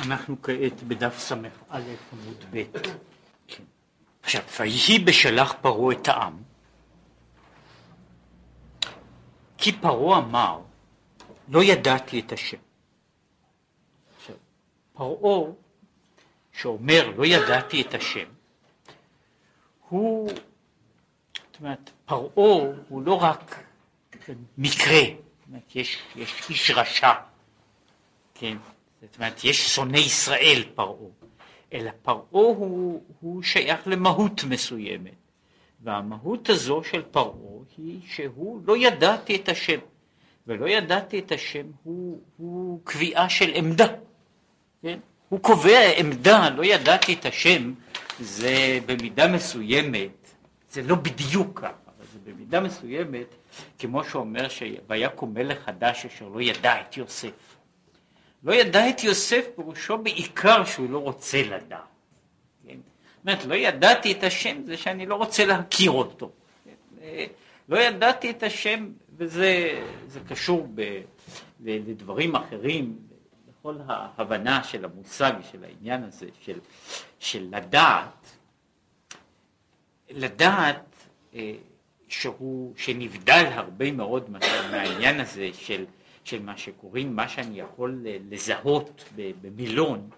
אנחנו כעת בדף ס"א עמוד ב'. כן. עכשיו, ויהי בשלח פרעה את העם, כי פרעה אמר, לא ידעתי את השם. פרעה, שאומר לא ידעתי את השם, הוא, זאת אומרת, פרעה הוא לא רק מקרה, זאת אומרת, יש, יש איש רשע, כן, זאת אומרת, יש שונא ישראל פרעה, אלא פרעה הוא, הוא שייך למהות מסוימת, והמהות הזו של פרעה היא שהוא לא ידעתי את השם, ולא ידעתי את השם הוא, הוא קביעה של עמדה, כן? הוא קובע עמדה, לא ידעתי את השם, זה במידה מסוימת, זה לא בדיוק ככה, אבל זה במידה מסוימת, כמו שאומר שויקום מלך חדש אשר לא ידע את יוסף. לא ידע את יוסף פירושו בעיקר שהוא לא רוצה לדעת. כן? זאת אומרת, לא ידעתי את השם זה שאני לא רוצה להכיר אותו. כן? לא ידעתי את השם, וזה קשור ב, לדברים אחרים, לכל ההבנה של המושג, של העניין הזה, של, של לדעת, לדעת אה, שהוא, שנבדל הרבה מאוד מהעניין הזה של של מה שקוראים, מה שאני יכול לזהות במילון,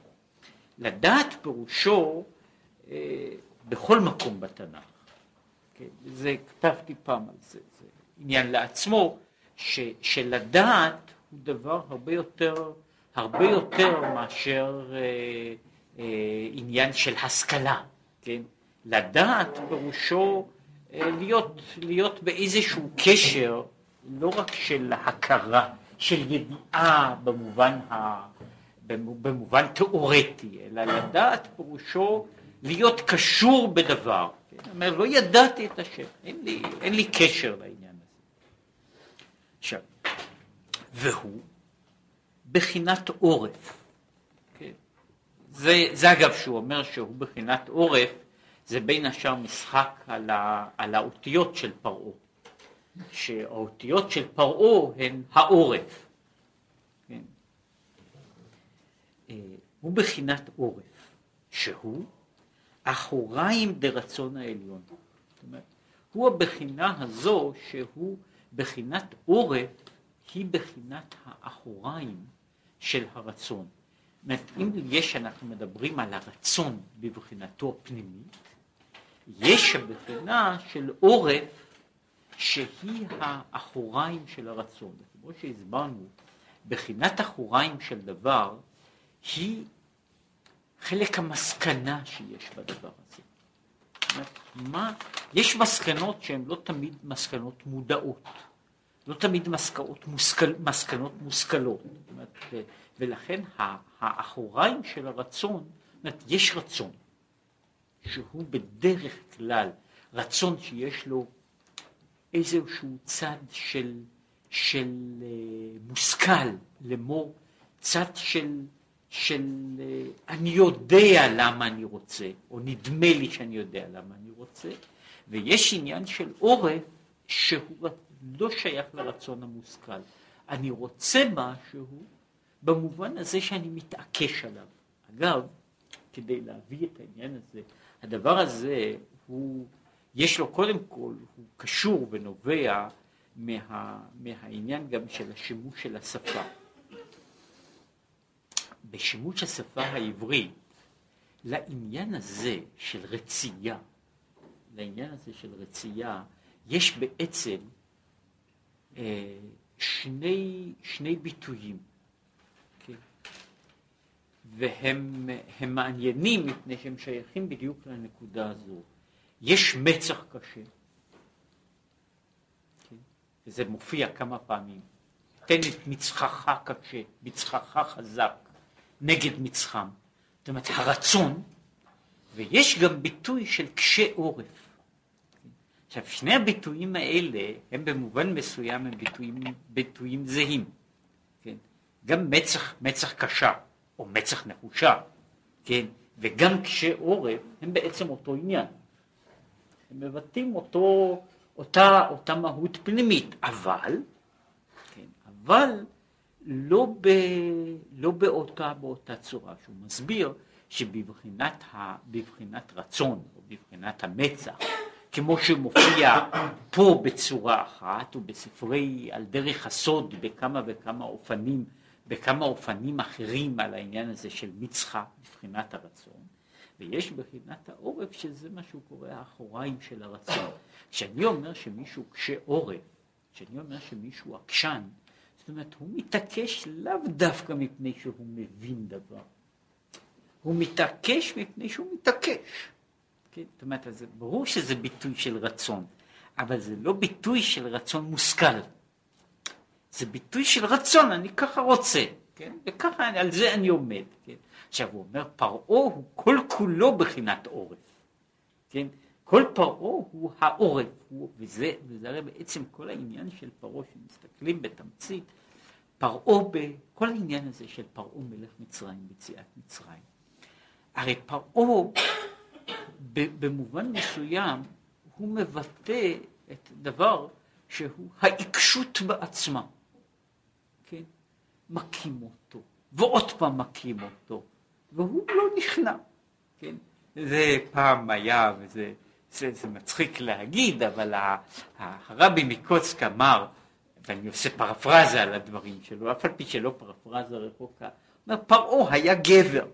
לדעת פירושו אה, בכל מקום בתנ"ך. כן, זה כתבתי פעם על זה, זה עניין לעצמו, ש, שלדעת הוא דבר הרבה יותר, הרבה יותר מאשר אה, אה, עניין של השכלה, כן? לדעת פירושו אה, להיות, להיות באיזשהו קשר לא רק של הכרה, של ידיעה במובן, ה, במובן תיאורטי, אלא לדעת פירושו להיות קשור בדבר. כן? אומר, לא ידעתי את השם, אין לי, אין לי קשר לעניין הזה. עכשיו, והוא בחינת עורף. כן? זה, זה אגב שהוא אומר שהוא בחינת עורף, זה בין השאר משחק על, ה, על האותיות של פרעה. שהאותיות של פרעה הן העורף. כן? אה, הוא בחינת עורף, שהוא אחוריים דרצון העליון. זאת אומרת, הוא הבחינה הזו שהוא בחינת עורף, היא בחינת האחוריים של הרצון. זאת אומרת, אם יש, אנחנו מדברים על הרצון בבחינתו הפנימית, יש הבחינה של עורף שהיא האחוריים של הרצון. כמו שהסברנו, בחינת אחוריים של דבר היא חלק המסקנה שיש בדבר הזה. מה, יש מסקנות שהן לא תמיד מסקנות מודעות, לא תמיד מסקנות, מושכל, מסקנות מושכלות, אומרת, ולכן האחוריים של הרצון, אומרת, יש רצון שהוא בדרך כלל רצון שיש לו איזשהו צד של, של uh, מושכל, לאמור צד של, של uh, אני יודע למה אני רוצה, או נדמה לי שאני יודע למה אני רוצה, ויש עניין של עורף שהוא לא שייך לרצון המושכל. אני רוצה משהו במובן הזה שאני מתעקש עליו. אגב, כדי להביא את העניין הזה, הדבר הזה הוא יש לו קודם כל, הוא קשור ונובע מה, מהעניין גם של השימוש של השפה. בשימוש השפה העברית, לעניין הזה של רצייה, לעניין הזה של רצייה, יש בעצם אה, שני, שני ביטויים, כן? והם מעניינים מפני שהם שייכים בדיוק לנקודה הזו. יש מצח קשה, כן? וזה מופיע כמה פעמים, תן את מצחך קשה, מצחך חזק, נגד מצחם. זאת אומרת, הרצון, ויש גם ביטוי של קשה עורף. עכשיו, שני הביטויים האלה הם במובן מסוים הם ביטויים, ביטויים זהים. כן? גם מצח, מצח קשה, או מצח נחושה, כן? וגם קשה עורף הם בעצם אותו עניין. הם מבטאים אותו, אותה, אותה מהות פנימית, אבל, כן, אבל לא, ב, לא באותה, באותה צורה, שהוא מסביר שבבחינת ה, רצון, או בבחינת המצח, כמו שמופיע פה בצורה אחת, ובספרי על דרך הסוד בכמה וכמה אופנים, בכמה אופנים אחרים על העניין הזה של מצחה, מבחינת הרצון, ויש בחינת העורף שזה מה שהוא קורא האחוריים של הרצון. כשאני אומר שמישהו קשה עורף, כשאני אומר שמישהו עקשן, זאת אומרת, הוא מתעקש לאו דווקא מפני שהוא מבין דבר, הוא מתעקש מפני שהוא מתעקש. כן? זאת אומרת, זה ברור שזה ביטוי של רצון, אבל זה לא ביטוי של רצון מושכל. זה ביטוי של רצון, אני ככה רוצה, כן? וככה, על זה אני עומד, כן? עכשיו הוא אומר, פרעה הוא כל כולו בחינת עורף, כן? כל פרעה הוא העורף, הוא, וזה, וזה הרי בעצם כל העניין של פרעה, שמסתכלים בתמצית, פרעה, כל העניין הזה של פרעה מלך מצרים, ביציאת מצרים. הרי פרעה במובן מסוים הוא מבטא את דבר שהוא העיקשות בעצמה, כן? מכים אותו, ועוד פעם מכים אותו, והוא לא נכנע, כן? זה פעם היה, וזה זה, זה מצחיק להגיד, אבל הרבי מקוצק אמר, ואני עושה פרפרזה על הדברים שלו, אף על פי שלא פרפרזה רחוקה, אומר, פרעה היה גבר,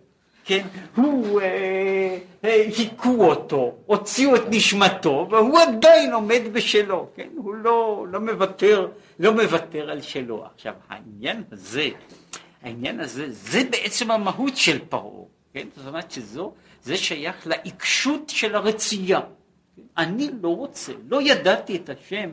כן, הוא, אה, אה, היכו אותו, הוציאו את נשמתו, והוא עדיין עומד בשלו, כן, הוא לא, לא מוותר, לא מוותר על שלו. עכשיו, העניין הזה, העניין הזה, זה בעצם המהות של פרעה, כן, זאת אומרת שזו, זה שייך לעיקשות של הרצייה. אני לא רוצה, לא ידעתי את השם,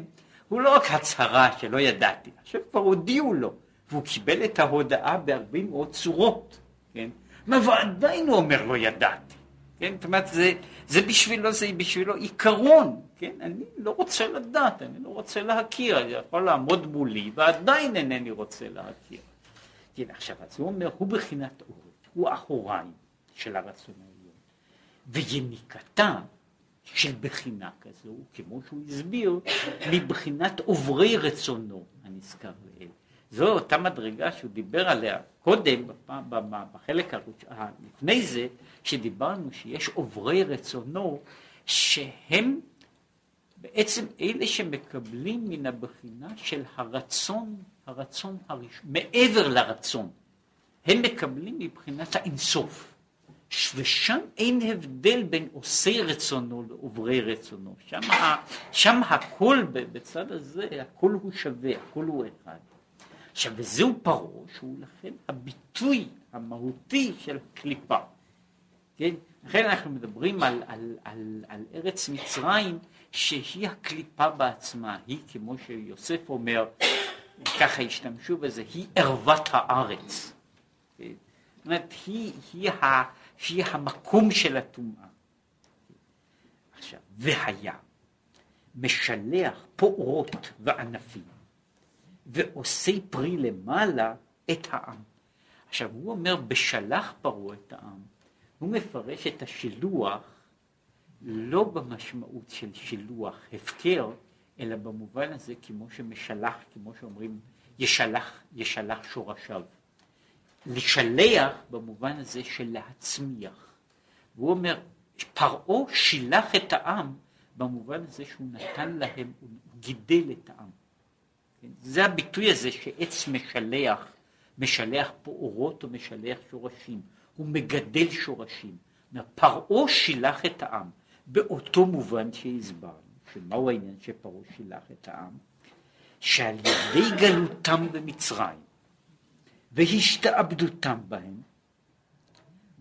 הוא לא רק הצהרה שלא ידעתי, עכשיו כבר הודיעו לו, והוא קיבל את ההודעה בהרבה מאוד צורות, כן? ועדיין הוא אומר לא ידעתי, כן? זאת אומרת, זה, זה בשבילו, זה בשבילו עיקרון, כן? אני לא רוצה לדעת, אני לא רוצה להכיר, אני יכול לעמוד מולי ועדיין אינני רוצה להכיר. כן, עכשיו, אז הוא אומר, הוא בחינת אורת, הוא אחוריים של הרצון העליון, ויניקתה של בחינה כזו, כמו שהוא הסביר, מבחינת עוברי רצונו הנזכר לאל. זו אותה מדרגה שהוא דיבר עליה קודם, בחלק לפני זה, שדיברנו שיש עוברי רצונו, שהם בעצם אלה שמקבלים מן הבחינה של הרצון, הרצון הראשון, מעבר לרצון. הם מקבלים מבחינת האינסוף. ושם אין הבדל בין עושי רצונו לעוברי רצונו. שם, שם הכל בצד הזה, הכל הוא שווה, הכל הוא אחד. עכשיו, וזהו פרעה, שהוא לכן הביטוי המהותי של קליפה. כן? לכן אנחנו מדברים על, על, על, על ארץ מצרים, שהיא הקליפה בעצמה, היא כמו שיוסף אומר, ככה השתמשו בזה, היא ערוות הארץ. זאת אומרת, היא, היא ה... שהיא המקום של הטומאה. עכשיו, והיה משלח פורות וענפים ועושה פרי למעלה את העם. עכשיו הוא אומר בשלח פרעה את העם, הוא מפרש את השילוח לא במשמעות של שילוח הפקר, אלא במובן הזה כמו שמשלח, כמו שאומרים, ישלח, ישלח שורשיו. לשלח במובן הזה של להצמיח. והוא אומר, פרעה שילח את העם במובן הזה שהוא נתן להם, הוא גידל את העם. כן? זה הביטוי הזה שעץ משלח, משלח פה אורות או משלח שורשים, הוא מגדל שורשים. פרעה שילח את העם באותו מובן שהסברנו, שמהו העניין שפרעה שילח את העם? שעל ידי גלותם במצרים והשתעבדותם בהם,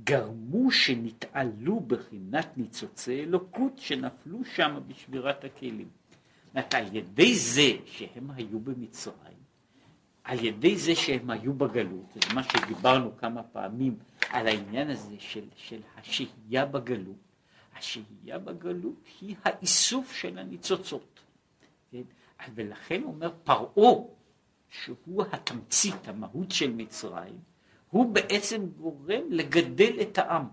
גרמו שנתעלו בחינת ניצוצי אלוקות שנפלו שם בשבירת הכלים. זאת על ידי זה שהם היו במצרים, על ידי זה שהם היו בגלות, זה מה שדיברנו כמה פעמים על העניין הזה של, של השהייה בגלות, השהייה בגלות היא האיסוף של הניצוצות. כן? ולכן אומר פרעה שהוא התמצית, המהות של מצרים, הוא בעצם גורם לגדל את העם.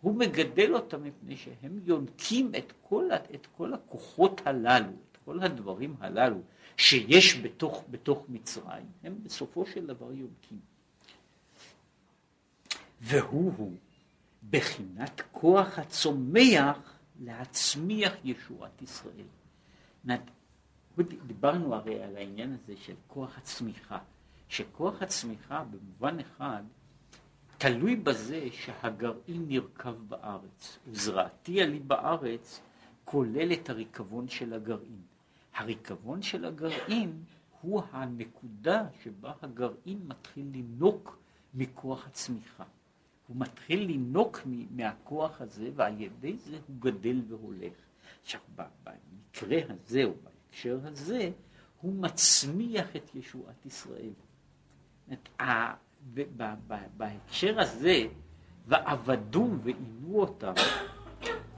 הוא מגדל אותם מפני שהם יונקים את כל, את כל הכוחות הללו, את כל הדברים הללו, שיש בתוך, בתוך מצרים, הם בסופו של דבר יונקים. והוא הוא בחינת כוח הצומח להצמיח ישועת ישראל. דיברנו הרי על העניין הזה של כוח הצמיחה, שכוח הצמיחה במובן אחד תלוי בזה שהגרעין נרקב בארץ, וזרעתי עלי בארץ כולל את הריקבון של הגרעין. הריקבון של הגרעין הוא הנקודה שבה הגרעין מתחיל לינוק מכוח הצמיחה. הוא מתחיל לינוק מהכוח הזה, ועל ידי זה הוא גדל והולך. עכשיו, במקרה הזה, או בהקשר הזה, הוא מצמיח את ישועת ישראל. בהקשר הזה, ועבדו ועינו אותם,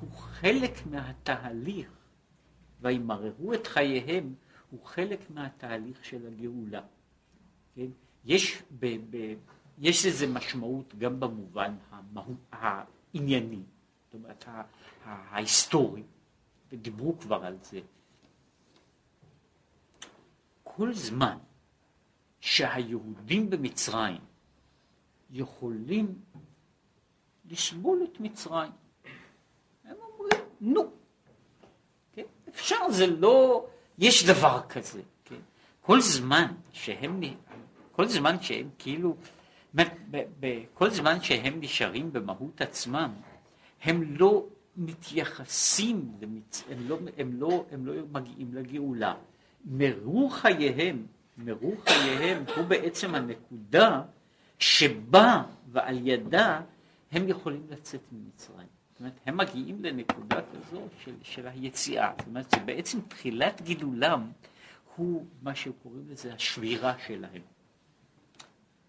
הוא חלק מהתהליך, וימררו את חייהם, הוא חלק מהתהליך של הגאולה. כן? יש, ב, ב, יש לזה משמעות גם במובן המהו, הענייני, זאת אומרת ההיסטורי, ודיברו כבר על זה. כל זמן שהיהודים במצרים יכולים לסבול את מצרים, הם אומרים, נו, כן? אפשר, זה לא, יש דבר כזה, כן? כל זמן שהם, כל זמן שהם כאילו, כל זמן שהם נשארים במהות עצמם, הם לא מתייחסים, למצ... הם, לא, הם, לא, הם לא מגיעים לגאולה. מרור חייהם, מרור חייהם הוא בעצם הנקודה שבה ועל ידה הם יכולים לצאת ממצרים. זאת אומרת, הם מגיעים לנקודה כזו של, של היציאה. זאת אומרת, שבעצם תחילת גידולם הוא מה שקוראים לזה השבירה שלהם.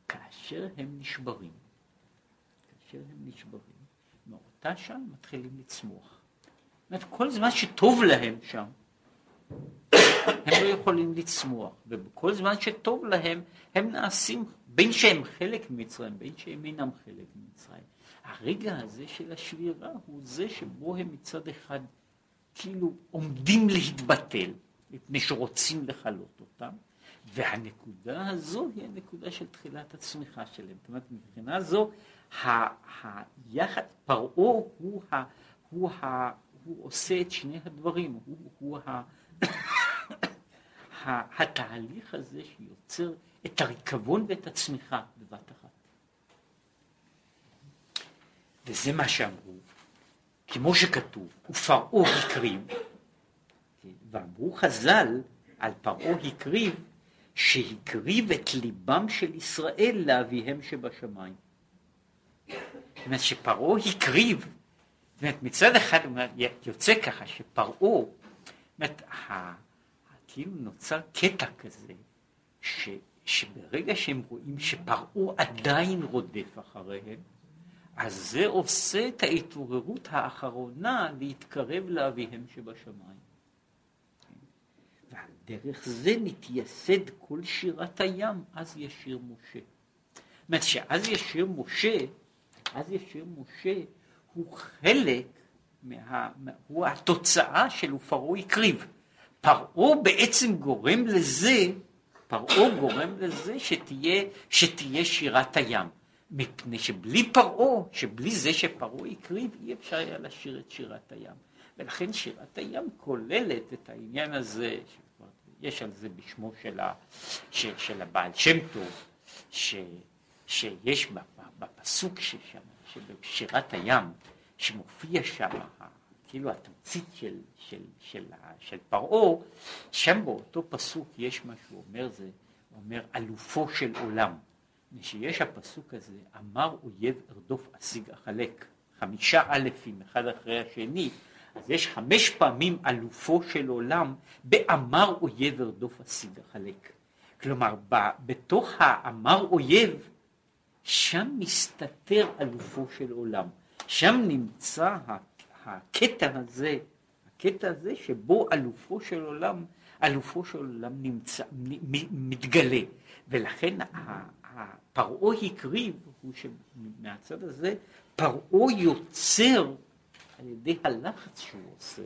כאשר הם נשברים, כאשר הם נשברים, מאותה שם מתחילים לצמוח. זאת אומרת, כל זמן שטוב להם שם, הם לא יכולים לצמוח, ובכל זמן שטוב להם, הם נעשים, בין שהם חלק ממצרים, בין שהם אינם חלק ממצרים. הרגע הזה של השבירה הוא זה שבו הם מצד אחד כאילו עומדים להתבטל, מפני שרוצים לכלות אותם, והנקודה הזו היא הנקודה של תחילת הצמיחה שלהם. זאת אומרת, מבחינה זו, היחד, פרעה הוא, הוא, הוא, הוא עושה את שני הדברים, הוא, הוא ה... התהליך הזה שיוצר את הריקבון ואת הצמיחה בבת אחת. וזה מה שאמרו, כמו שכתוב, ופרעה הקריב, ואמרו חז"ל על פרעה הקריב, שהקריב את ליבם של ישראל לאביהם שבשמיים. זאת אומרת שפרעה הקריב, זאת אומרת מצד אחד יוצא ככה שפרעה אומרת, כאילו נוצר קטע כזה, ש, שברגע שהם רואים שפרעה עדיין רודף אחריהם, אז זה עושה את ההתעוררות האחרונה להתקרב לאביהם שבשמיים. דרך זה נתייסד כל שירת הים, אז ישיר משה. זאת אומרת שאז ישיר משה, אז ישיר משה הוא חלק מה, הוא התוצאה של ופרעה הקריב. פרעה בעצם גורם לזה, פרעה גורם לזה שתהיה, שתהיה שירת הים. מפני שבלי פרעה, שבלי זה שפרעה הקריב, אי אפשר היה לשיר את שירת הים. ולכן שירת הים כוללת את העניין הזה, יש על זה בשמו של, ה, ש, של הבעל שם טוב, ש, שיש בפסוק ששם, שבשירת הים, שמופיע שם, כאילו התמצית של, של, של, של פרעה, שם באותו פסוק יש מה שהוא אומר, זה אומר אלופו של עולם. שיש הפסוק הזה, אמר אויב ארדוף אשיג אחלק, חמישה אלפים אחד אחרי השני, אז יש חמש פעמים אלופו של עולם, באמר אויב ארדוף אשיג אחלק. כלומר, ב, בתוך האמר אויב, שם מסתתר אלופו של עולם. שם נמצא הקטע הזה, הקטע הזה שבו אלופו של עולם, אלופו של עולם נמצא, מתגלה. ולכן פרעה הקריב, הוא שמהצד הזה, פרעה יוצר, על ידי הלחץ שהוא עושה,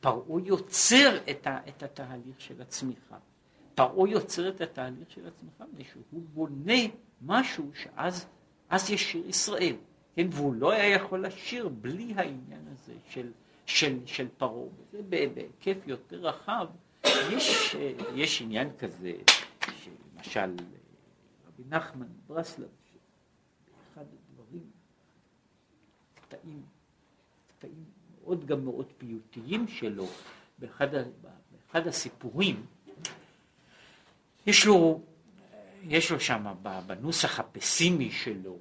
פרעה יוצר את, ה, את התהליך של הצמיחה. פרעה יוצר את התהליך של עצמך, מפני שהוא בונה משהו שאז אז יש שיר ישראל, כן, והוא לא היה יכול לשיר בלי העניין הזה של, של, של פרעה, וזה בהיקף יותר רחב, יש, יש עניין כזה, שלמשל רבי נחמן ברסלב, אחד הדברים, קטעים, קטעים מאוד גם מאוד פיוטיים שלו, באחד, באחד הסיפורים, יש לו, יש לו שם בנוסח הפסימי שלו,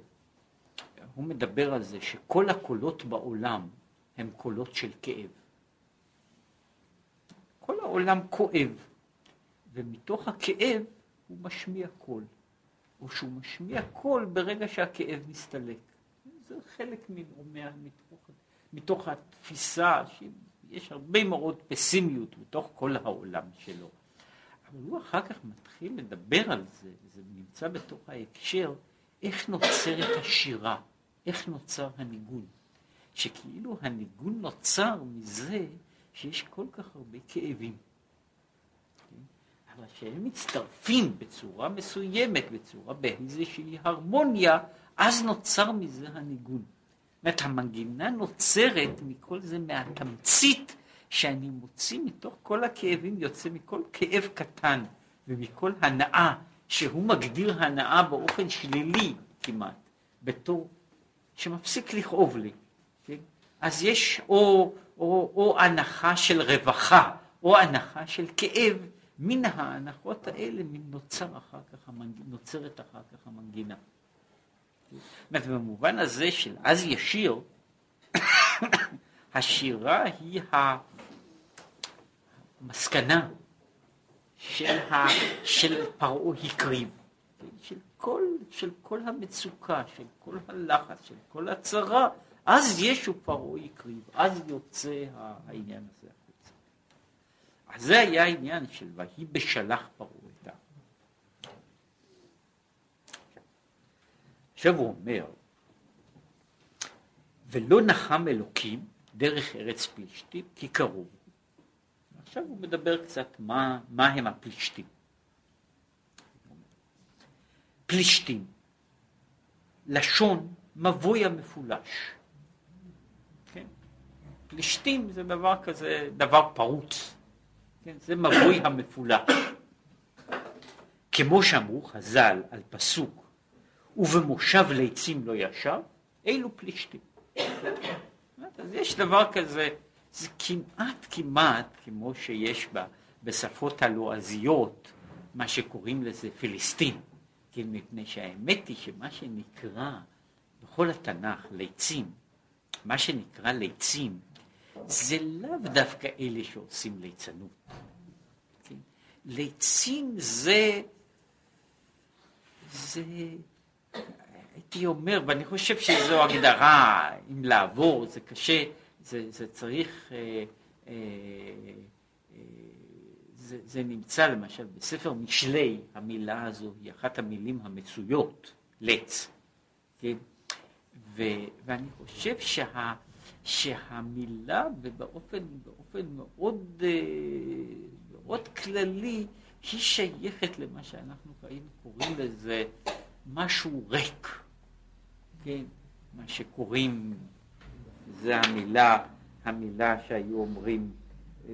הוא מדבר על זה שכל הקולות בעולם הם קולות של כאב. כל העולם כואב, ומתוך הכאב הוא משמיע קול, או שהוא משמיע קול ברגע שהכאב מסתלק. זה חלק מתוך, מתוך התפיסה שיש הרבה מאוד פסימיות בתוך כל העולם שלו. אבל הוא אחר כך מתחיל לדבר על זה, זה נמצא בתוך ההקשר, איך נוצרת השירה, איך נוצר הניגון. שכאילו הניגון נוצר מזה שיש כל כך הרבה כאבים. אבל שהם מצטרפים בצורה מסוימת, בצורה באיזושהי הרמוניה, אז נוצר מזה הניגון. אומרת, המנגינה נוצרת מכל זה מהתמצית שאני מוציא מתוך כל הכאבים, יוצא מכל כאב קטן ומכל הנאה, שהוא מגדיר הנאה באופן שלילי כמעט, בתור שמפסיק לכאוב לי. כן? אז יש או, או, או הנחה של רווחה, או הנחה של כאב, מן ההנחות האלה נוצר אחר כך. נוצרת אחר כך המנגינה. אומרת, במובן הזה של אז ישיר, השירה היא המסקנה של, ה... של פרעה הקריב, של כל, של כל המצוקה, של כל הלחץ, של כל הצרה, אז ישו פרעה הקריב, אז יוצא העניין הזה החוצה. אז זה היה העניין של ויהי בשלח פרעה את העם. עכשיו הוא אומר, ולא נחם אלוקים דרך ארץ פלישתים כי קרוב. עכשיו הוא מדבר קצת מה, מה הם הפלישתים. פלישתים, לשון מבוי המפולש. כן? פלישתים זה דבר כזה, דבר פרוץ. כן? זה מבוי המפולש. כמו שאמרו חז"ל על פסוק, ובמושב ליצים לא ישב, אלו פלישתים. אז יש דבר כזה, זה כמעט כמעט כמו שיש בה בשפות הלועזיות, מה שקוראים לזה פיליסטין. כן, מפני שהאמת היא שמה שנקרא בכל התנ"ך ליצים, מה שנקרא ליצים, זה לאו דווקא אלה שעושים ליצנות. כן? ליצים זה, זה, הייתי אומר, ואני חושב שזו הגדרה, אם לעבור זה קשה, זה, זה צריך, אה, אה, זה, זה נמצא למשל בספר משלי, המילה הזו היא אחת המילים המצויות, לץ, כן? ו, ואני חושב שה, שהמילה ובאופן באופן מאוד, אה, מאוד כללי היא שייכת למה שאנחנו קוראים לזה משהו ריק, כן? מה שקוראים, זה המילה, המילה שהיו אומרים אה,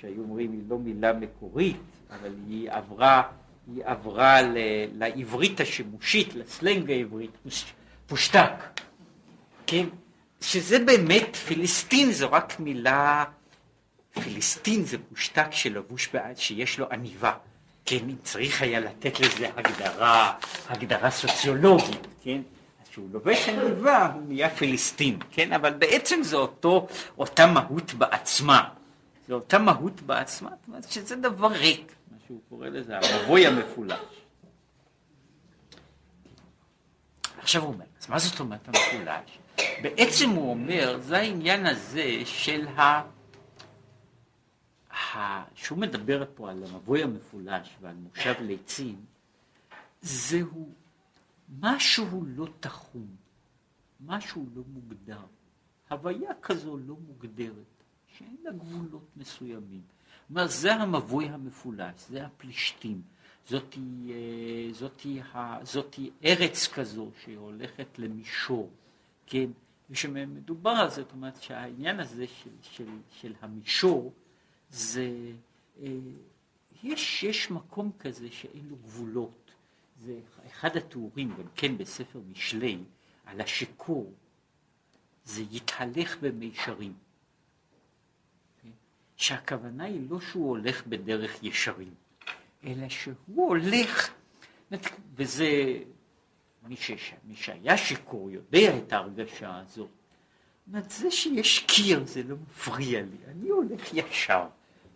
שהיו אומרים היא לא מילה מקורית, אבל היא עברה, היא עברה ל, לעברית השימושית, לסלנג העברית, פושטק, כן? שזה באמת, פיליסטין זו רק מילה, פיליסטין זה פושטק שלבוש שיש לו עניבה, כן? אם צריך היה לתת לזה הגדרה, הגדרה סוציולוגית, כן? שהוא לובש עניבה הוא נהיה פיליסטין, כן? אבל בעצם זה אותו, אותה מהות בעצמה. זו אותה מהות בעצמה, זאת אומרת שזה דבר ריק, מה שהוא קורא לזה, המבוי המפולש. עכשיו הוא אומר, אז מה זאת אומרת המפולש? בעצם הוא אומר, זה העניין הזה של ה... ה... שהוא מדבר פה על המבוי המפולש ועל מושב ליצים, זהו משהו לא תחום, משהו לא מוגדר, הוויה כזו לא מוגדרת. שאין לה גבולות מסוימים. אומר, זה המבוי המפולש, זה הפלישתים. זאתי, אה, זאתי, זאתי ארץ כזו שהולכת למישור, כן? ושמדובר על זה, זאת אומרת שהעניין הזה של, של, של המישור, זה, אה, יש, יש מקום כזה שאין לו גבולות. זה אחד התיאורים, גם כן בספר משלי, על השיכור, זה יתהלך במישרים. שהכוונה היא לא שהוא הולך בדרך ישרים, אלא שהוא הולך, וזה, מי, שש, מי שהיה שיכור יודע את ההרגשה הזאת. אומרת, זה שיש קיר זה לא מפריע לי, אני הולך ישר.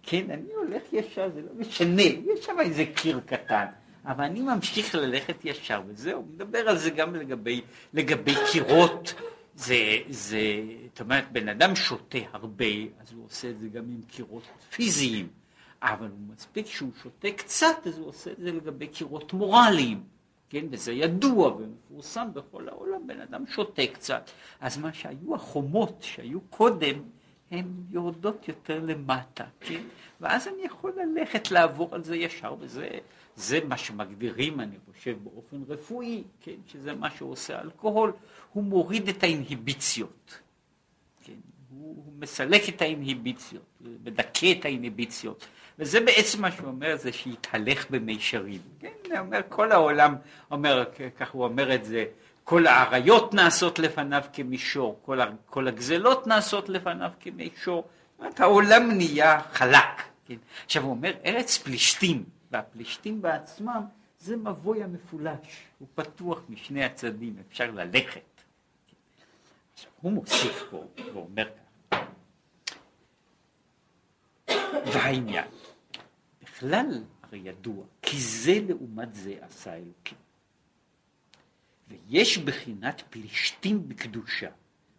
כן, אני הולך ישר, זה לא משנה, יש שם איזה קיר קטן, אבל אני ממשיך ללכת ישר, וזהו, מדבר על זה גם לגבי, לגבי קירות. זה, זה, זאת אומרת, בן אדם שותה הרבה, אז הוא עושה את זה גם עם קירות פיזיים. אבל הוא מספיק שהוא שותה קצת, אז הוא עושה את זה לגבי קירות מורליים, כן, וזה ידוע ומפורסם בכל העולם, בן אדם שותה קצת. אז מה שהיו החומות שהיו קודם, הן יורדות יותר למטה, כן? ואז אני יכול ללכת לעבור על זה ישר, וזה זה מה שמגדירים, אני חושב, באופן רפואי, כן? שזה מה שעושה אלכוהול, הוא מוריד את האינהיביציות. כן? הוא, הוא מסלק את האינהיביציות, מדכא את האינהיביציות. וזה בעצם מה שהוא אומר, זה שיתהלך במישרים. כן, הוא אומר, כל העולם אומר, כך הוא אומר את זה, כל האריות נעשות לפניו כמישור, כל, כל הגזלות נעשות לפניו כמישור. זאת העולם נהיה חלק. כן? עכשיו הוא אומר, ארץ פלישתים, והפלישתים בעצמם, זה מבוי המפולש, הוא פתוח משני הצדדים, אפשר ללכת. עכשיו, הוא מוסיף פה, ואומר כך, והעניין, בכלל הרי ידוע, כי זה לעומת זה עשה אלוקים. ויש בחינת פלישתים בקדושה,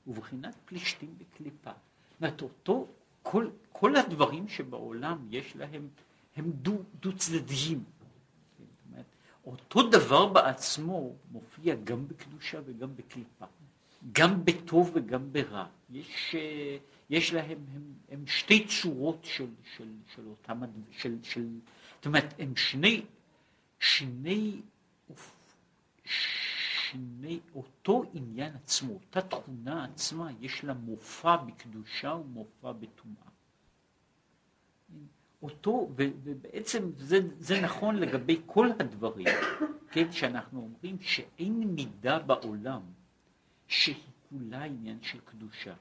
ובחינת פלישתים בקליפה. זאת אומרת, כל, כל הדברים שבעולם יש להם, הם דו, דו צדדיים. אומרת, אותו דבר בעצמו מופיע גם בקדושה וגם בקליפה. גם בטוב וגם ברע. יש, אה, יש להם, הם, הם שתי צורות של, של, של אותם, של, של, זאת אומרת, הם שני, שני, שני, אותו עניין עצמו, אותה תכונה עצמה, יש לה מופע בקדושה ומופע בטומאה. אותו, ובעצם זה, זה נכון לגבי כל הדברים, כן, שאנחנו אומרים שאין מידה בעולם שהיא כולה עניין של קדושה.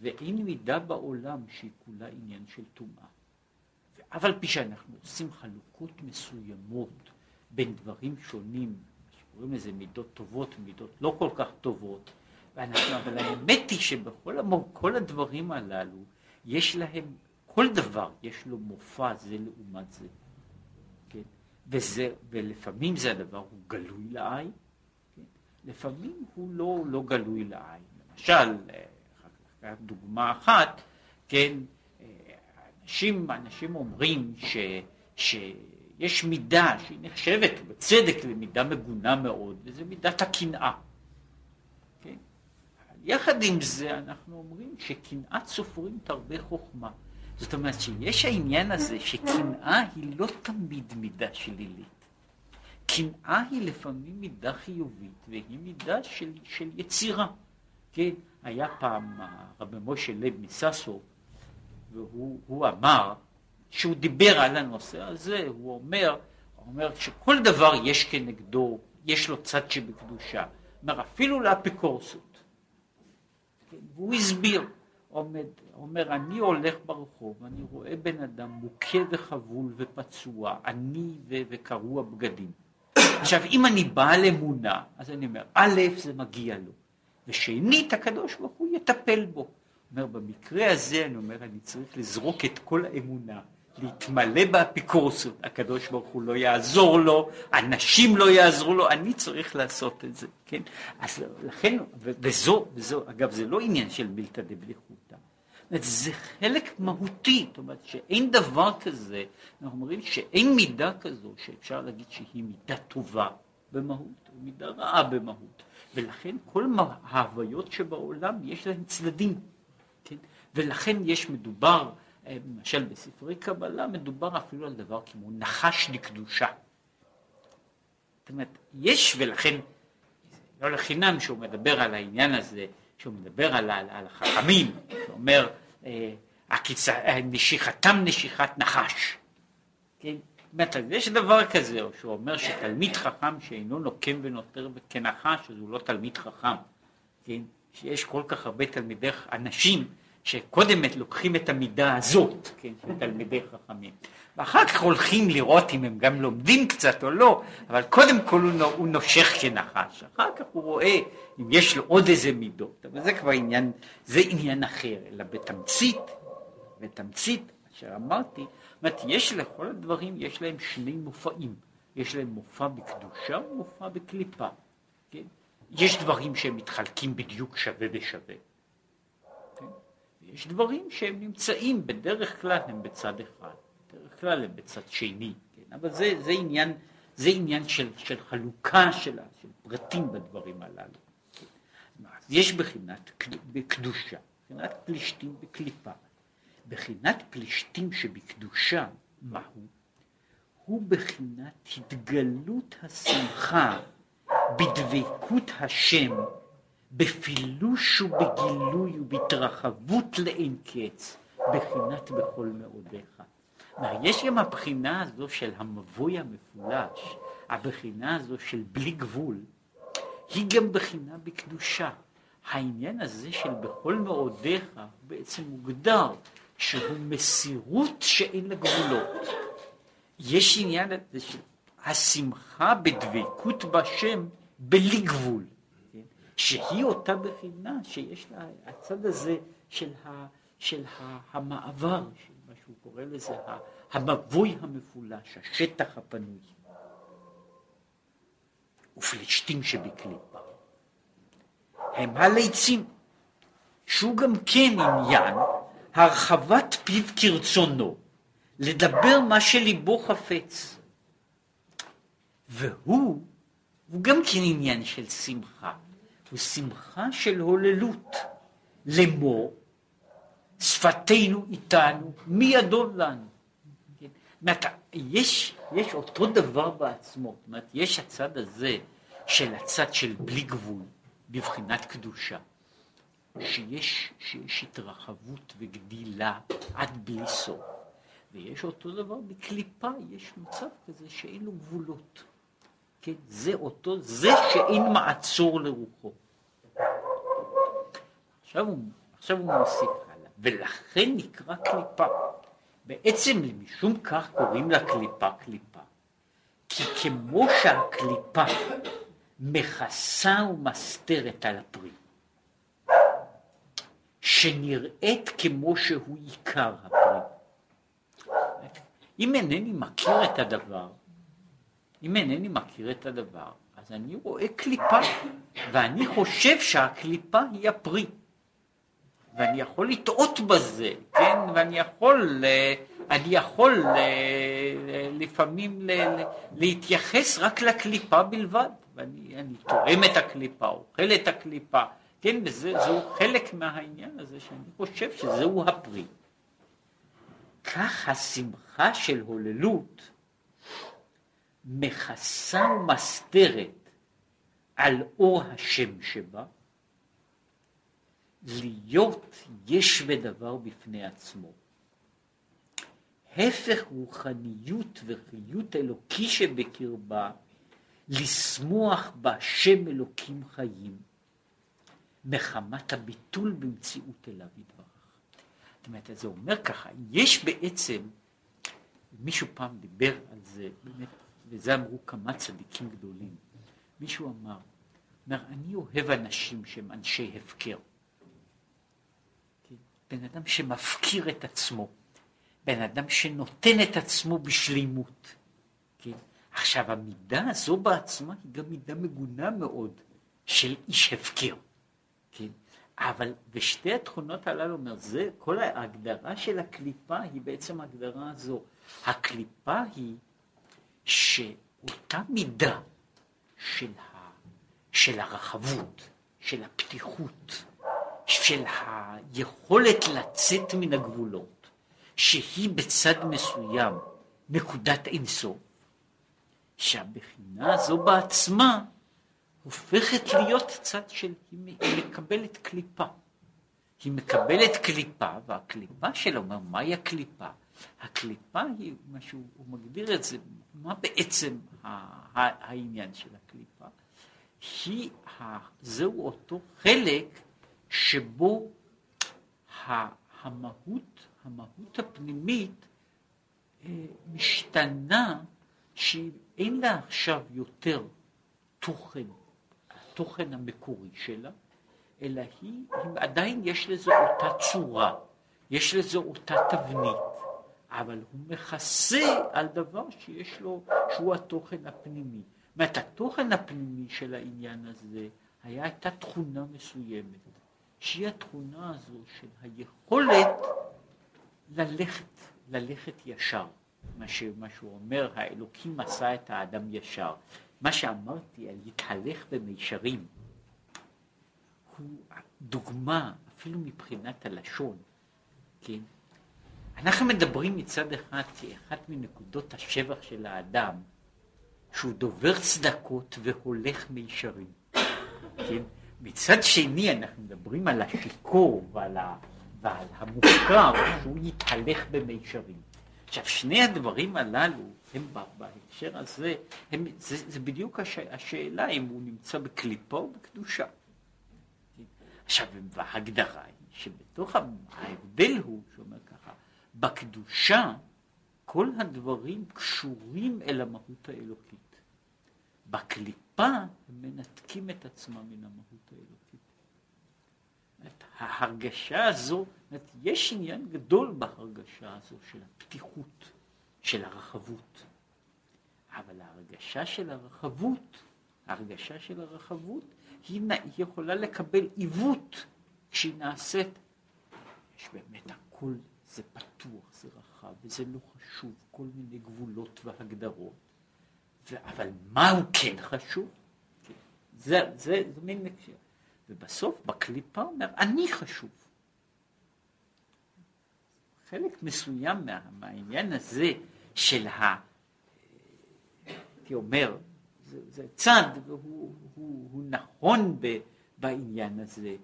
ואין מידה בעולם שהיא כולה עניין של טומאה. ואף על פי שאנחנו עושים חלוקות מסוימות בין דברים שונים, שקוראים לזה מידות טובות ומידות לא כל כך טובות, ואנחנו, אבל האמת היא שבכל המור, כל הדברים הללו, יש להם, כל דבר יש לו מופע זה לעומת זה. כן? וזה, ולפעמים זה הדבר הוא גלוי לעין, כן? לפעמים הוא לא, לא גלוי לעין. למשל, דוגמה אחת, כן, אנשים, אנשים אומרים ש, שיש מידה שהיא נחשבת בצדק למידה מגונה מאוד, וזה מידת הקנאה. כן? יחד עם זה אנחנו אומרים שקנאת סופרים תרבה חוכמה. זאת אומרת שיש העניין הזה שקנאה היא לא תמיד מידה שלילית. קנאה היא לפעמים מידה חיובית והיא מידה של, של יצירה. כן, היה פעם רבי משה לב מססו, והוא אמר, שהוא דיבר על הנושא הזה, הוא אומר, הוא אומר שכל דבר יש כנגדו, יש לו צד שבקדושה. אומר, אפילו לאפיקורסות. כן, והוא הסביר, עומד, אומר, אני הולך ברחוב, אני רואה בן אדם מוכה וחבול ופצוע, עני וקרוע בגדים. עכשיו, אם אני בעל אמונה, אז אני אומר, א', זה מגיע לו. ושנית, הקדוש ברוך הוא יטפל בו. אומר, במקרה הזה, אני אומר, אני צריך לזרוק את כל האמונה, להתמלא באפיקורסות, הקדוש ברוך הוא לא יעזור לו, אנשים לא יעזרו לו, אני צריך לעשות את זה, כן? אז לכן, וזו, וזו, אגב, זה לא עניין של מילתא דבדיחותא, זה חלק מהותי, זאת אומרת שאין דבר כזה, אנחנו אומרים שאין מידה כזו שאפשר להגיד שהיא מידה טובה במהות, או מידה רעה במהות. ולכן כל ההוויות שבעולם יש להן צדדים, כן? ולכן יש מדובר למשל בספרי קבלה מדובר אפילו על דבר כמו נחש לקדושה. זאת אומרת, יש ולכן, לא לחינם שהוא מדבר על העניין הזה, שהוא מדבר על, על, על החכמים, שאומר, אה, אה, נשיכתם נשיכת נחש. כן? זאת אומרת, יש דבר כזה, או שהוא אומר שתלמיד חכם שאינו נוקם ונותר כנחש, אז הוא לא תלמיד חכם. כן? שיש כל כך הרבה תלמידי אנשים שקודם לוקחים את המידה הזאת, כן, של תלמידי חכמים, ואחר כך הולכים לראות אם הם גם לומדים קצת או לא, אבל קודם כל הוא, הוא נושך כנחש, אחר כך הוא רואה אם יש לו עוד איזה מידות, אבל זה כבר עניין, זה עניין אחר, אלא בתמצית, בתמצית, אשר אמרתי, זאת אומרת, יש לכל הדברים, יש להם שני מופעים, יש להם מופע בקדושה ומופע בקליפה, כן? יש דברים שהם מתחלקים בדיוק שווה בשווה. יש דברים שהם נמצאים, בדרך כלל הם בצד אחד, בדרך כלל הם בצד שני, כן? אבל זה, זה עניין, זה עניין של, של חלוקה של, של פרטים בדברים הללו. כן? יש בחינת בקדושה, בחינת פלישתים בקליפה. בחינת פלישתים שבקדושה, מהו? הוא בחינת התגלות השמחה בדבקות השם, בפילוש ובגילוי ובהתרחבות לאין קץ, בחינת בכל מאודיך. יש גם הבחינה הזו של המבוי המפולש, הבחינה הזו של בלי גבול, היא גם בחינה בקדושה. העניין הזה של בכל מאודיך בעצם מוגדר שהוא מסירות שאין לה גבולות. יש עניין הזה של השמחה בדבקות בשם בלי גבול? שהיא אותה בחינה שיש לה הצד הזה של, ה, של ה, המעבר, של מה שהוא קורא לזה, המבוי המפולש, השטח הפנוי. ופלישתים שבקליפה. הם הליצים, שהוא גם כן עניין הרחבת פיו כרצונו, לדבר מה שליבו חפץ. והוא, הוא גם כן עניין של שמחה, הוא שמחה של הוללות. לאמור, שפתנו איתנו, מי ידון לנו. כן? אומרת, יש, יש אותו דבר בעצמו, זאת אומרת, יש הצד הזה של הצד של בלי גבול, בבחינת קדושה. שיש, שיש התרחבות וגדילה עד בלי סוף. ויש אותו דבר בקליפה, יש מצב כזה שאין לו גבולות. כן, זה אותו, זה שאין מעצור לרוחו. עכשיו הוא, עכשיו הוא מוסיף הלאה, ולכן נקרא קליפה. בעצם משום כך קוראים לה קליפה קליפה. כי כמו שהקליפה מכסה ומסתרת על הפרי, שנראית כמו שהוא עיקר הפרי. אם אינני מכיר את הדבר, אם אינני מכיר את הדבר, אז אני רואה קליפה, ואני חושב שהקליפה היא הפרי. ואני יכול לטעות בזה, כן? ואני יכול, אני יכול לפעמים להתייחס רק לקליפה בלבד. ואני תואם את הקליפה, אוכל את הקליפה, כן? וזהו חלק מהעניין הזה שאני חושב שזהו הפרי. כך השמחה של הוללות מכסה ומסתרת על אור השם שבה, להיות יש ודבר בפני עצמו. הפך רוחניות וחיות אלוקי שבקרבה, לשמוח בהשם אלוקים חיים, מחמת הביטול במציאות אליו יתברך. זאת אומרת, זה אומר ככה, יש בעצם, מישהו פעם דיבר על זה, באמת, וזה אמרו כמה צדיקים גדולים. מישהו אמר, אומר, אני אוהב אנשים שהם אנשי הפקר. בן אדם שמפקיר את עצמו, בן אדם שנותן את עצמו בשלימות. כן? עכשיו, המידה הזו בעצמה היא גם מידה מגונה מאוד של איש הפקר. כן? אבל בשתי התכונות הללו, אומר, זה, כל ההגדרה של הקליפה היא בעצם ההגדרה הזו. הקליפה היא שאותה מידה של, ה, של הרחבות, של הפתיחות, של היכולת לצאת מן הגבולות, שהיא בצד מסוים נקודת אינסוף, שהבחינה הזו בעצמה הופכת להיות צד של, היא מקבלת קליפה. היא מקבלת קליפה, והקליפה שלה אומר, מהי הקליפה? הקליפה היא, מה שהוא מגדיר את זה, מה בעצם העניין של הקליפה? היא, זהו אותו חלק שבו המהות, המהות הפנימית אה, משתנה, שאין לה עכשיו יותר תוכן, התוכן המקורי שלה, אלא היא, עדיין יש לזה אותה צורה, יש לזה אותה תבנית, אבל הוא מכסה על דבר שיש לו, שהוא התוכן הפנימי. זאת אומרת, התוכן הפנימי של העניין הזה היה הייתה תכונה מסוימת, שהיא התכונה הזו של היכולת ללכת, ללכת ישר. מה, ש, מה שהוא אומר, האלוקים עשה את האדם ישר. מה שאמרתי על להתהלך במישרים, הוא דוגמה, אפילו מבחינת הלשון, כן? אנחנו מדברים מצד אחד כאחת מנקודות השבח של האדם, שהוא דובר צדקות והולך מישרים. כן? מצד שני אנחנו מדברים על השיכור ועל, ה, ועל המוכר שהוא יתהלך במישרים. עכשיו שני הדברים הללו הם בהקשר הזה, הם, זה, זה בדיוק הש, השאלה אם הוא נמצא בקליפה או בקדושה. עכשיו ההגדרה היא שבתוך ההבדל הוא, שאומר ככה, בקדושה כל הדברים קשורים אל המהות האלוקית. בקליפה הם מנתקים את עצמם מן המהות האלוקית. ההרגשה הזו, יש עניין גדול בהרגשה הזו של הפתיחות, של הרחבות. אבל ההרגשה של הרחבות, ההרגשה של הרחבות, היא, היא יכולה לקבל עיוות כשהיא נעשית. יש באמת הכל, זה פתוח, זה רחב, וזה לא חשוב, כל מיני גבולות והגדרות. אבל מה הוא כן חשוב? זה, זה, זה מין מקשר. ובסוף בקליפה אומר, אני חשוב. חלק מסוים מה, מהעניין הזה של ה... הייתי אומר, זה, זה צד, והוא הוא, הוא נכון ב, בעניין הזה.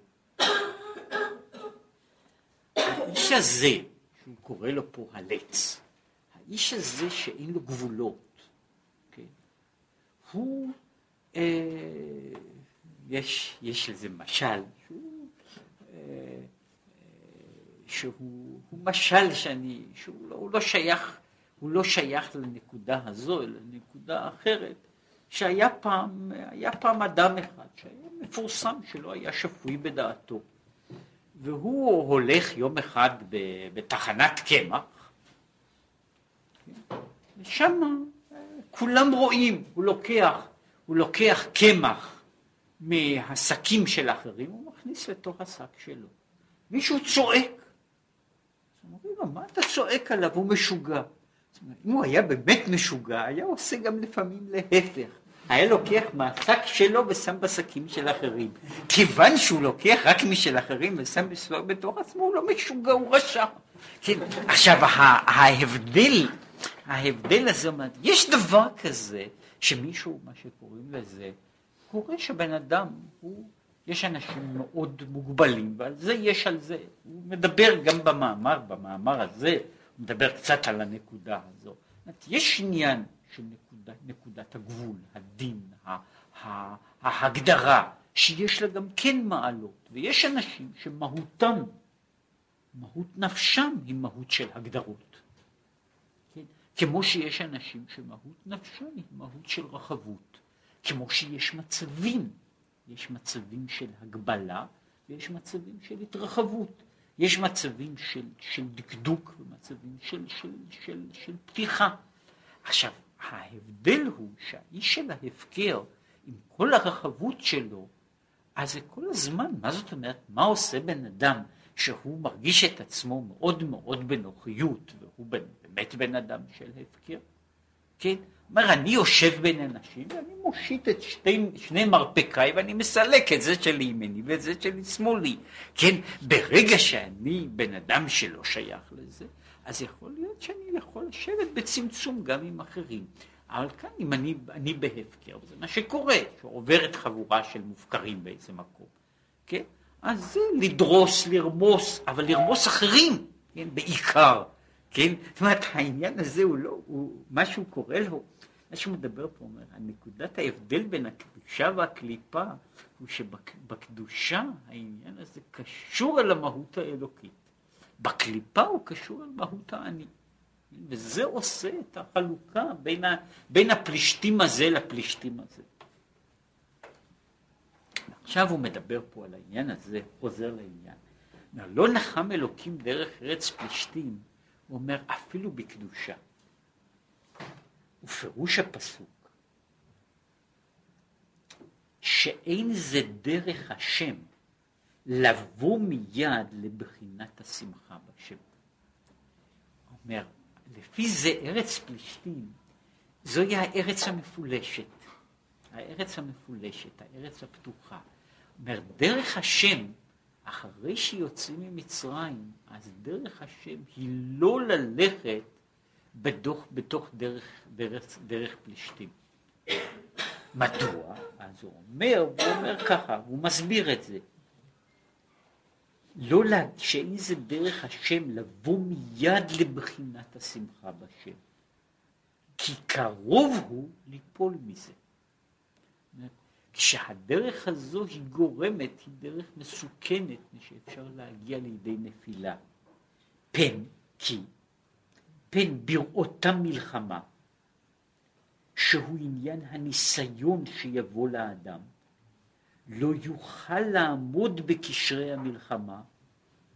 האיש הזה, שהוא קורא לו פה הלץ, האיש הזה שאין לו גבולות, הוא, אה, יש, יש לזה משל, שהוא, אה, שהוא משל שאני, שהוא לא, הוא לא שייך, הוא לא שייך לנקודה הזו, אלא לנקודה אחרת, שהיה פעם, היה פעם אדם אחד שהיה מפורסם שלא היה שפוי בדעתו, והוא הולך יום אחד בתחנת קמח, ושם כולם רואים, הוא לוקח, הוא לוקח קמח מהשקים של האחרים, הוא מכניס לתוך השק שלו. מישהו צועק. אז אומרים לו, מה אתה צועק עליו? הוא משוגע. אם הוא היה באמת משוגע, היה עושה גם לפעמים להפך. היה לוקח מהשק שלו ושם בשקים של אחרים. כיוון שהוא לוקח רק משל אחרים ושם בתוך עצמו, הוא לא משוגע, הוא רשע. כן, עכשיו ההבדל ההבדל הזה אומר, יש דבר כזה שמישהו, מה שקוראים לזה, קורה שבן אדם הוא, יש אנשים מאוד מוגבלים, ועל זה יש על זה, הוא מדבר גם במאמר, במאמר הזה, הוא מדבר קצת על הנקודה הזו. יש עניין של נקודה, נקודת הגבול, הדין, ההגדרה, שיש לה גם כן מעלות, ויש אנשים שמהותם, מהות נפשם היא מהות של הגדרות. כמו שיש אנשים שמהות נפשם היא מהות של רחבות, כמו שיש מצבים, יש מצבים של הגבלה ויש מצבים של התרחבות, יש מצבים של, של דקדוק ומצבים של, של, של, של פתיחה. עכשיו, ההבדל הוא שהאיש של ההפקר, עם כל הרחבות שלו, אז זה כל הזמן, מה זאת אומרת, מה עושה בן אדם שהוא מרגיש את עצמו מאוד מאוד בנוחיות, והוא בן, באמת בן אדם של הפקר, כן? אומר, אני יושב בין אנשים ואני מושיט את שתי, שני מרפקיי ואני מסלק את זה שלי ימיני ואת זה שלי שמאלי. כן, ברגע שאני בן אדם שלא שייך לזה, אז יכול להיות שאני יכול לשבת בצמצום גם עם אחרים. אבל כאן אם אני, אני בהפקר, זה מה שקורה, שעוברת חבורה של מופקרים באיזה מקום, כן? אז זה לדרוס, לרמוס, אבל לרמוס אחרים, כן? בעיקר, כן? זאת אומרת, העניין הזה הוא לא, הוא, מה שהוא קורא לו, מה שהוא מדבר פה, אומר, הנקודת ההבדל בין הקדושה והקליפה, הוא שבקדושה העניין הזה קשור אל המהות האלוקית. בקליפה הוא קשור אל מהות האני. וזה עושה את החלוקה בין, ה, בין הפלישתים הזה לפלישתים הזה. עכשיו הוא מדבר פה על העניין הזה, חוזר לעניין. לא נחם אלוקים דרך ארץ פלישתים, הוא אומר אפילו בקדושה. ופירוש הפסוק שאין זה דרך השם לבוא מיד לבחינת השמחה בשם. אומר, לפי זה ארץ פלישתים, זוהי הארץ המפולשת. הארץ המפולשת, הארץ הפתוחה. אומר, דרך השם, אחרי שיוצאים ממצרים, אז דרך השם היא לא ללכת בדוח, בתוך דרך, דרך, דרך פלישתים. מדוע? אז הוא אומר, הוא אומר ככה, הוא מסביר את זה. לא לה, שאין זה דרך השם לבוא מיד לבחינת השמחה בשם. כי קרוב הוא ליפול מזה. כשהדרך הזו היא גורמת, היא דרך מסוכנת, שאפשר להגיע לידי נפילה. פן כי, פן בראותה מלחמה, שהוא עניין הניסיון שיבוא לאדם, לא יוכל לעמוד בקשרי המלחמה,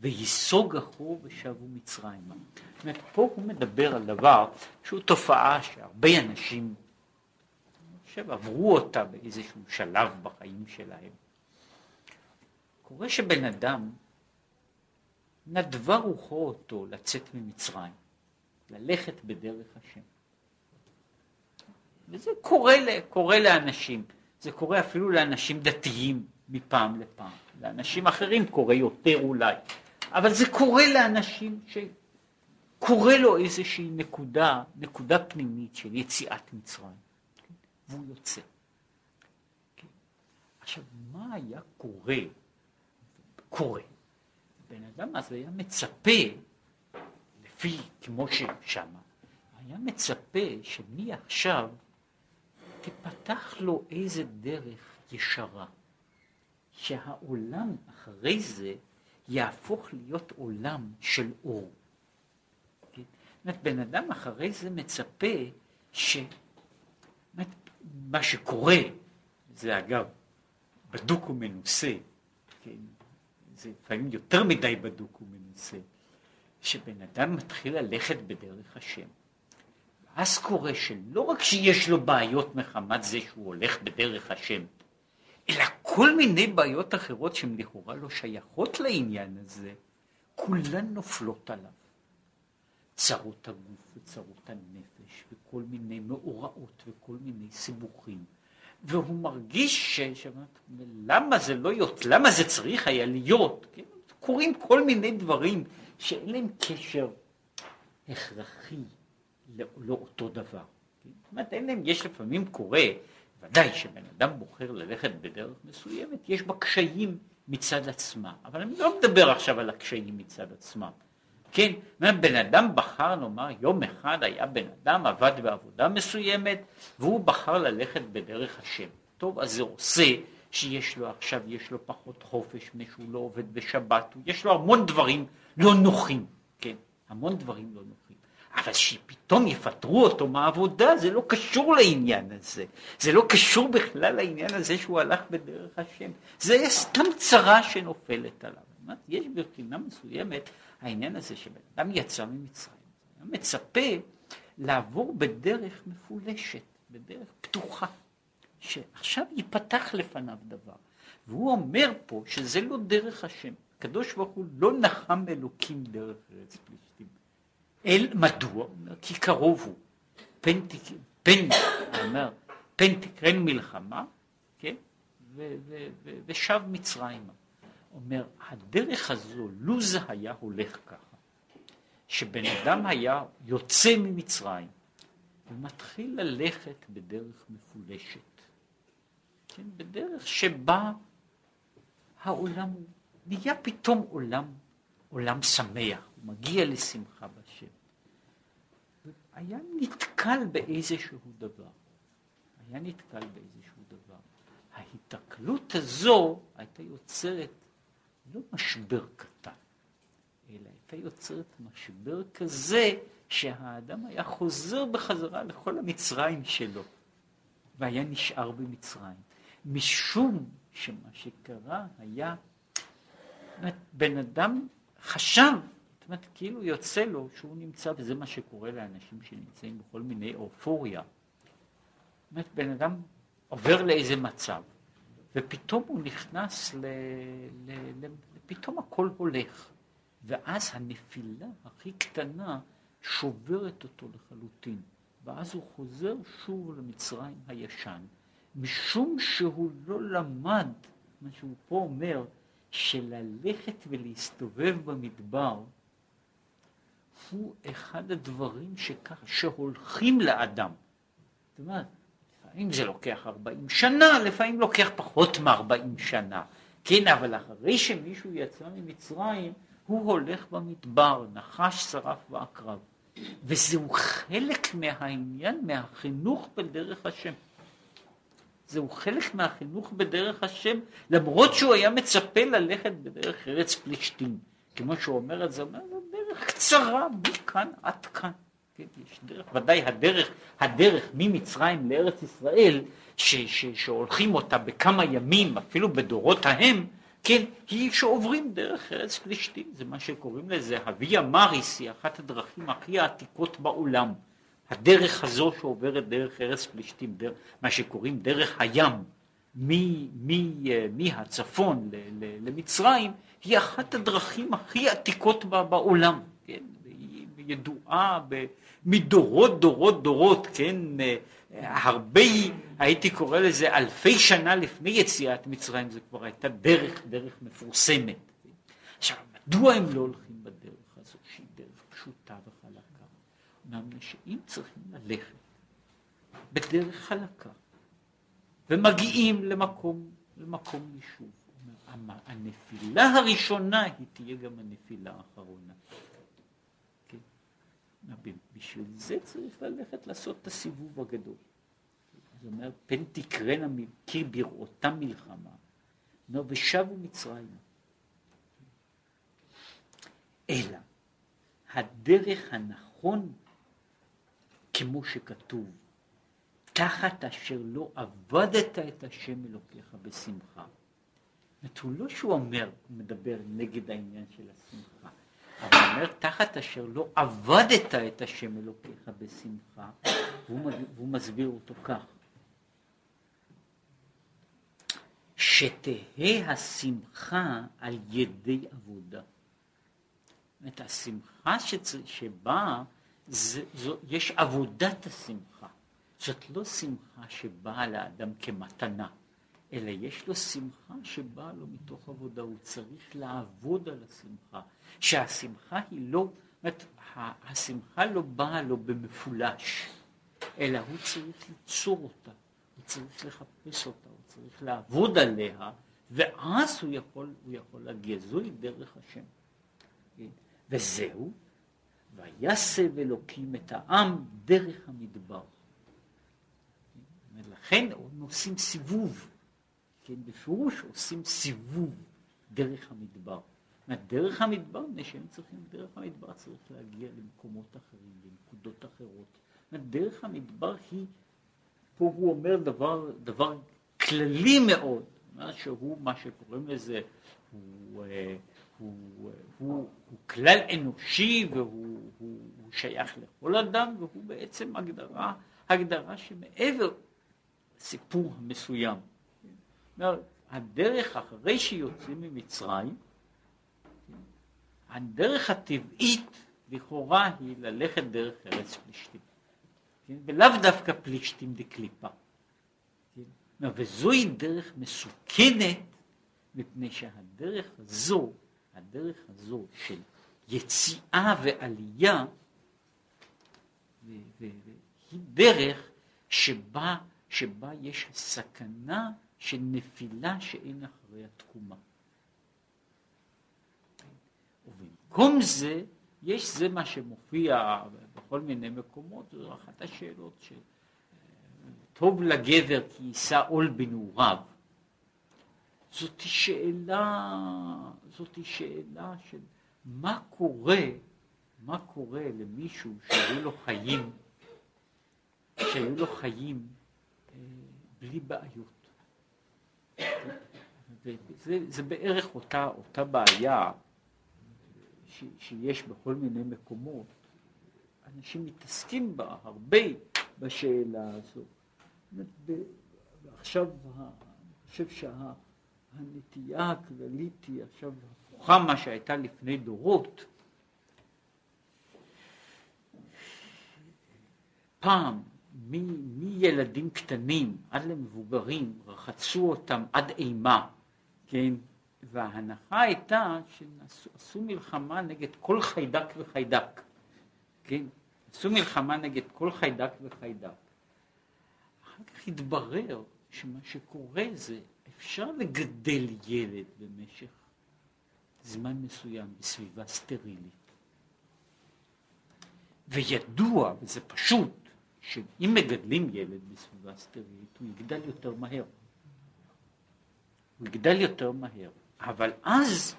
וייסוג אחור ושבו מצרימה. זאת אומרת, פה הוא מדבר על דבר שהוא תופעה שהרבה אנשים, חושב, עברו אותה באיזשהו שלב בחיים שלהם. קורה שבן אדם, נדבה רוחו אותו לצאת ממצרים, ללכת בדרך השם. וזה קורה, קורה לאנשים, זה קורה אפילו לאנשים דתיים מפעם לפעם, לאנשים אחרים קורה יותר אולי, אבל זה קורה לאנשים שקורה לו איזושהי נקודה, נקודה פנימית של יציאת מצרים? והוא יוצא. כן? עכשיו, מה היה קורה? קורה. בן אדם אז היה מצפה, לפי, כמו ששמה, היה מצפה שמעכשיו תפתח לו איזה דרך ישרה, שהעולם אחרי זה יהפוך להיות עולם של אור. כן? זאת אומרת, בן אדם אחרי זה מצפה ש... מה שקורה, זה אגב בדוק ומנוסה, כן? זה לפעמים יותר מדי בדוק ומנוסה, שבן אדם מתחיל ללכת בדרך השם. אז קורה שלא רק שיש לו בעיות מחמת זה שהוא הולך בדרך השם, אלא כל מיני בעיות אחרות שהן לכאורה לא שייכות לעניין הזה, כולן נופלות עליו. צרות הגוף וצרות הנפש וכל מיני מאורעות וכל מיני סיבוכים. והוא מרגיש ש... למה זה לא יות, למה זה צריך היה להיות? כן? קורים כל מיני דברים שאין להם קשר הכרחי לא, לא אותו דבר. כן? זאת אומרת, אין להם, יש לפעמים קורה ודאי שבן אדם בוחר ללכת בדרך מסוימת, יש בה קשיים מצד עצמה, אבל אני לא מדבר עכשיו על הקשיים מצד עצמם. כן, בן אדם בחר, נאמר, יום אחד היה בן אדם, עבד בעבודה מסוימת, והוא בחר ללכת בדרך השם. טוב, אז זה עושה שיש לו עכשיו, יש לו פחות חופש, משהו לא עובד בשבת, יש לו המון דברים לא נוחים, כן, המון דברים לא נוחים. אבל שפתאום יפטרו אותו מהעבודה, זה לא קשור לעניין הזה. זה לא קשור בכלל לעניין הזה שהוא הלך בדרך השם. זה סתם צרה שנופלת עליו. יש בבחינה מסוימת העניין הזה שבן אדם יצא ממצרים, הוא מצפה לעבור בדרך מפולשת, בדרך פתוחה, שעכשיו ייפתח לפניו דבר. והוא אומר פה שזה לא דרך השם. הקדוש ברוך הוא לא נחם אלוקים דרך ארץ פלישתים. אל מדוע? כי קרוב הוא. פן, פן, אומר, פן תקרן מלחמה, כן? ושב מצרימה. אומר, הדרך הזו, לו זה היה הולך ככה, שבן אדם היה יוצא ממצרים ומתחיל ללכת בדרך מפולשת, כן, בדרך שבה העולם נהיה פתאום עולם, עולם שמח, הוא מגיע לשמחה בשם. היה נתקל באיזשהו דבר, היה נתקל באיזשהו דבר. ההיתקלות הזו הייתה יוצרת לא משבר קטן, אלא הייתה יוצרת משבר כזה שהאדם היה חוזר בחזרה לכל המצרים שלו, והיה נשאר במצרים. משום שמה שקרה היה, אומרת, בן אדם חשב, זאת אומרת, כאילו יוצא לו שהוא נמצא, וזה מה שקורה לאנשים שנמצאים בכל מיני אופוריה. זאת אומרת, בן אדם עובר לאיזה מצב, ופתאום הוא נכנס ל... ל... ל... פתאום הכל הולך. ואז הנפילה הכי קטנה שוברת אותו לחלוטין. ואז הוא חוזר שוב למצרים הישן, משום שהוא לא למד, מה שהוא פה אומר, שללכת ולהסתובב במדבר הוא אחד הדברים שכך, שהולכים לאדם. זאת אומרת, לפעמים זה לוקח 40 שנה, לפעמים לוקח פחות מ-40 שנה. כן, אבל אחרי שמישהו יצא ממצרים, הוא הולך במדבר, נחש, שרף ועקרב. וזהו חלק מהעניין, מהחינוך בדרך השם. זהו חלק מהחינוך בדרך השם, למרות שהוא היה מצפה ללכת בדרך ארץ פלישתים. כמו שהוא אומר את זה, הוא אומר, זו דרך קצרה, מכאן עד כאן. כן, יש דרך, ודאי הדרך, הדרך ממצרים לארץ ישראל, ש, ש, שהולכים אותה בכמה ימים, אפילו בדורות ההם, כן, היא שעוברים דרך ארץ פלישתים, זה מה שקוראים לזה, הוויה מריס היא אחת הדרכים הכי העתיקות בעולם. הדרך הזו שעוברת דרך ארץ פלישתים, מה שקוראים דרך הים, מהצפון למצרים, היא אחת הדרכים הכי עתיקות בעולם, כן, ידועה מדורות דורות דורות, כן, הרבה, הייתי קורא לזה אלפי שנה לפני יציאת מצרים, זה כבר הייתה דרך, דרך מפורסמת. עכשיו, מדוע הם לא הולכים בדרך הזו, שהיא דרך פשוטה וחלקה? אמרנו שאם צריכים ללכת בדרך חלקה, ומגיעים למקום, למקום יישוב, הנפילה הראשונה היא תהיה גם הנפילה האחרונה. בשביל זה צריך ללכת לעשות את הסיבוב הגדול. זאת אומרת, פן תקרנה כי בראותם מלחמה, נו, ושבו מצרים. אלא הדרך הנכון, כמו שכתוב, תחת אשר לא עבדת את השם אלוקיך בשמחה. זאת אומרת, הוא לא שהוא אומר, הוא מדבר נגד העניין של השמחה. אבל אומר, תחת אשר לא עבדת את השם אלוקיך בשמחה, והוא, והוא מסביר אותו כך. שתהא השמחה על ידי עבודה. אומרת, השמחה שצ... זו, יש עבודת השמחה. זאת לא שמחה שבאה לאדם כמתנה. אלא יש לו שמחה שבאה לו מתוך עבודה, הוא צריך לעבוד על השמחה, שהשמחה היא לא, זאת השמחה לא באה לו במפולש, אלא הוא צריך ליצור אותה, הוא צריך לחפש אותה, הוא צריך לעבוד עליה, ואז הוא יכול, הוא יכול להגיע, זוהי דרך השם. וזהו, ויסב אלוקים את העם דרך המדבר. ולכן עושים סיבוב. כן, בפירוש עושים סיבוב דרך המדבר. דרך המדבר, מפני שהם צריכים, דרך המדבר צריך להגיע למקומות אחרים, לנקודות אחרות. דרך המדבר היא, פה הוא אומר דבר, דבר כללי מאוד, שהוא מה שקוראים לזה, הוא, אה, הוא, הוא, הוא, הוא כלל אנושי והוא הוא, הוא שייך לכל אדם והוא בעצם הגדרה, הגדרה שמעבר לסיפור המסוים. הדרך אחרי שיוצאים ממצרים, הדרך הטבעית לכאורה היא ללכת דרך ארץ פלישתים, כן? ולאו דווקא פלישתים דקליפה. כן? וזוהי דרך מסוכנת, מפני שהדרך הזו, הדרך הזו של יציאה ועלייה היא דרך שבה, שבה יש סכנה של נפילה שאין אחרי התקומה. ובמקום זה, יש זה מה שמופיע בכל מיני מקומות, זו אחת השאלות ש... טוב לגבר כי יישא עול בנעוריו. זאת שאלה, זאת שאלה של מה קורה, מה קורה למישהו שהיו לו חיים, שהיו לו חיים אה, בלי בעיות. וזה זה בערך אותה, אותה בעיה ש, שיש בכל מיני מקומות. אנשים מתעסקים בה הרבה בשאלה הזו. ועכשיו אני חושב שהנטייה הכללית היא עכשיו הפוכה מה שהייתה לפני דורות. פעם מילדים קטנים עד למבוגרים רחצו אותם עד אימה, כן? וההנחה הייתה שעשו מלחמה נגד כל חיידק וחיידק, כן? עשו מלחמה נגד כל חיידק וחיידק. אחר כך התברר שמה שקורה זה אפשר לגדל ילד במשך זמן מסוים בסביבה סטרילית. וידוע, וזה פשוט, שאם מגדלים ילד בסביבה סטרילית, הוא יגדל יותר מהר. הוא יגדל יותר מהר. אבל אז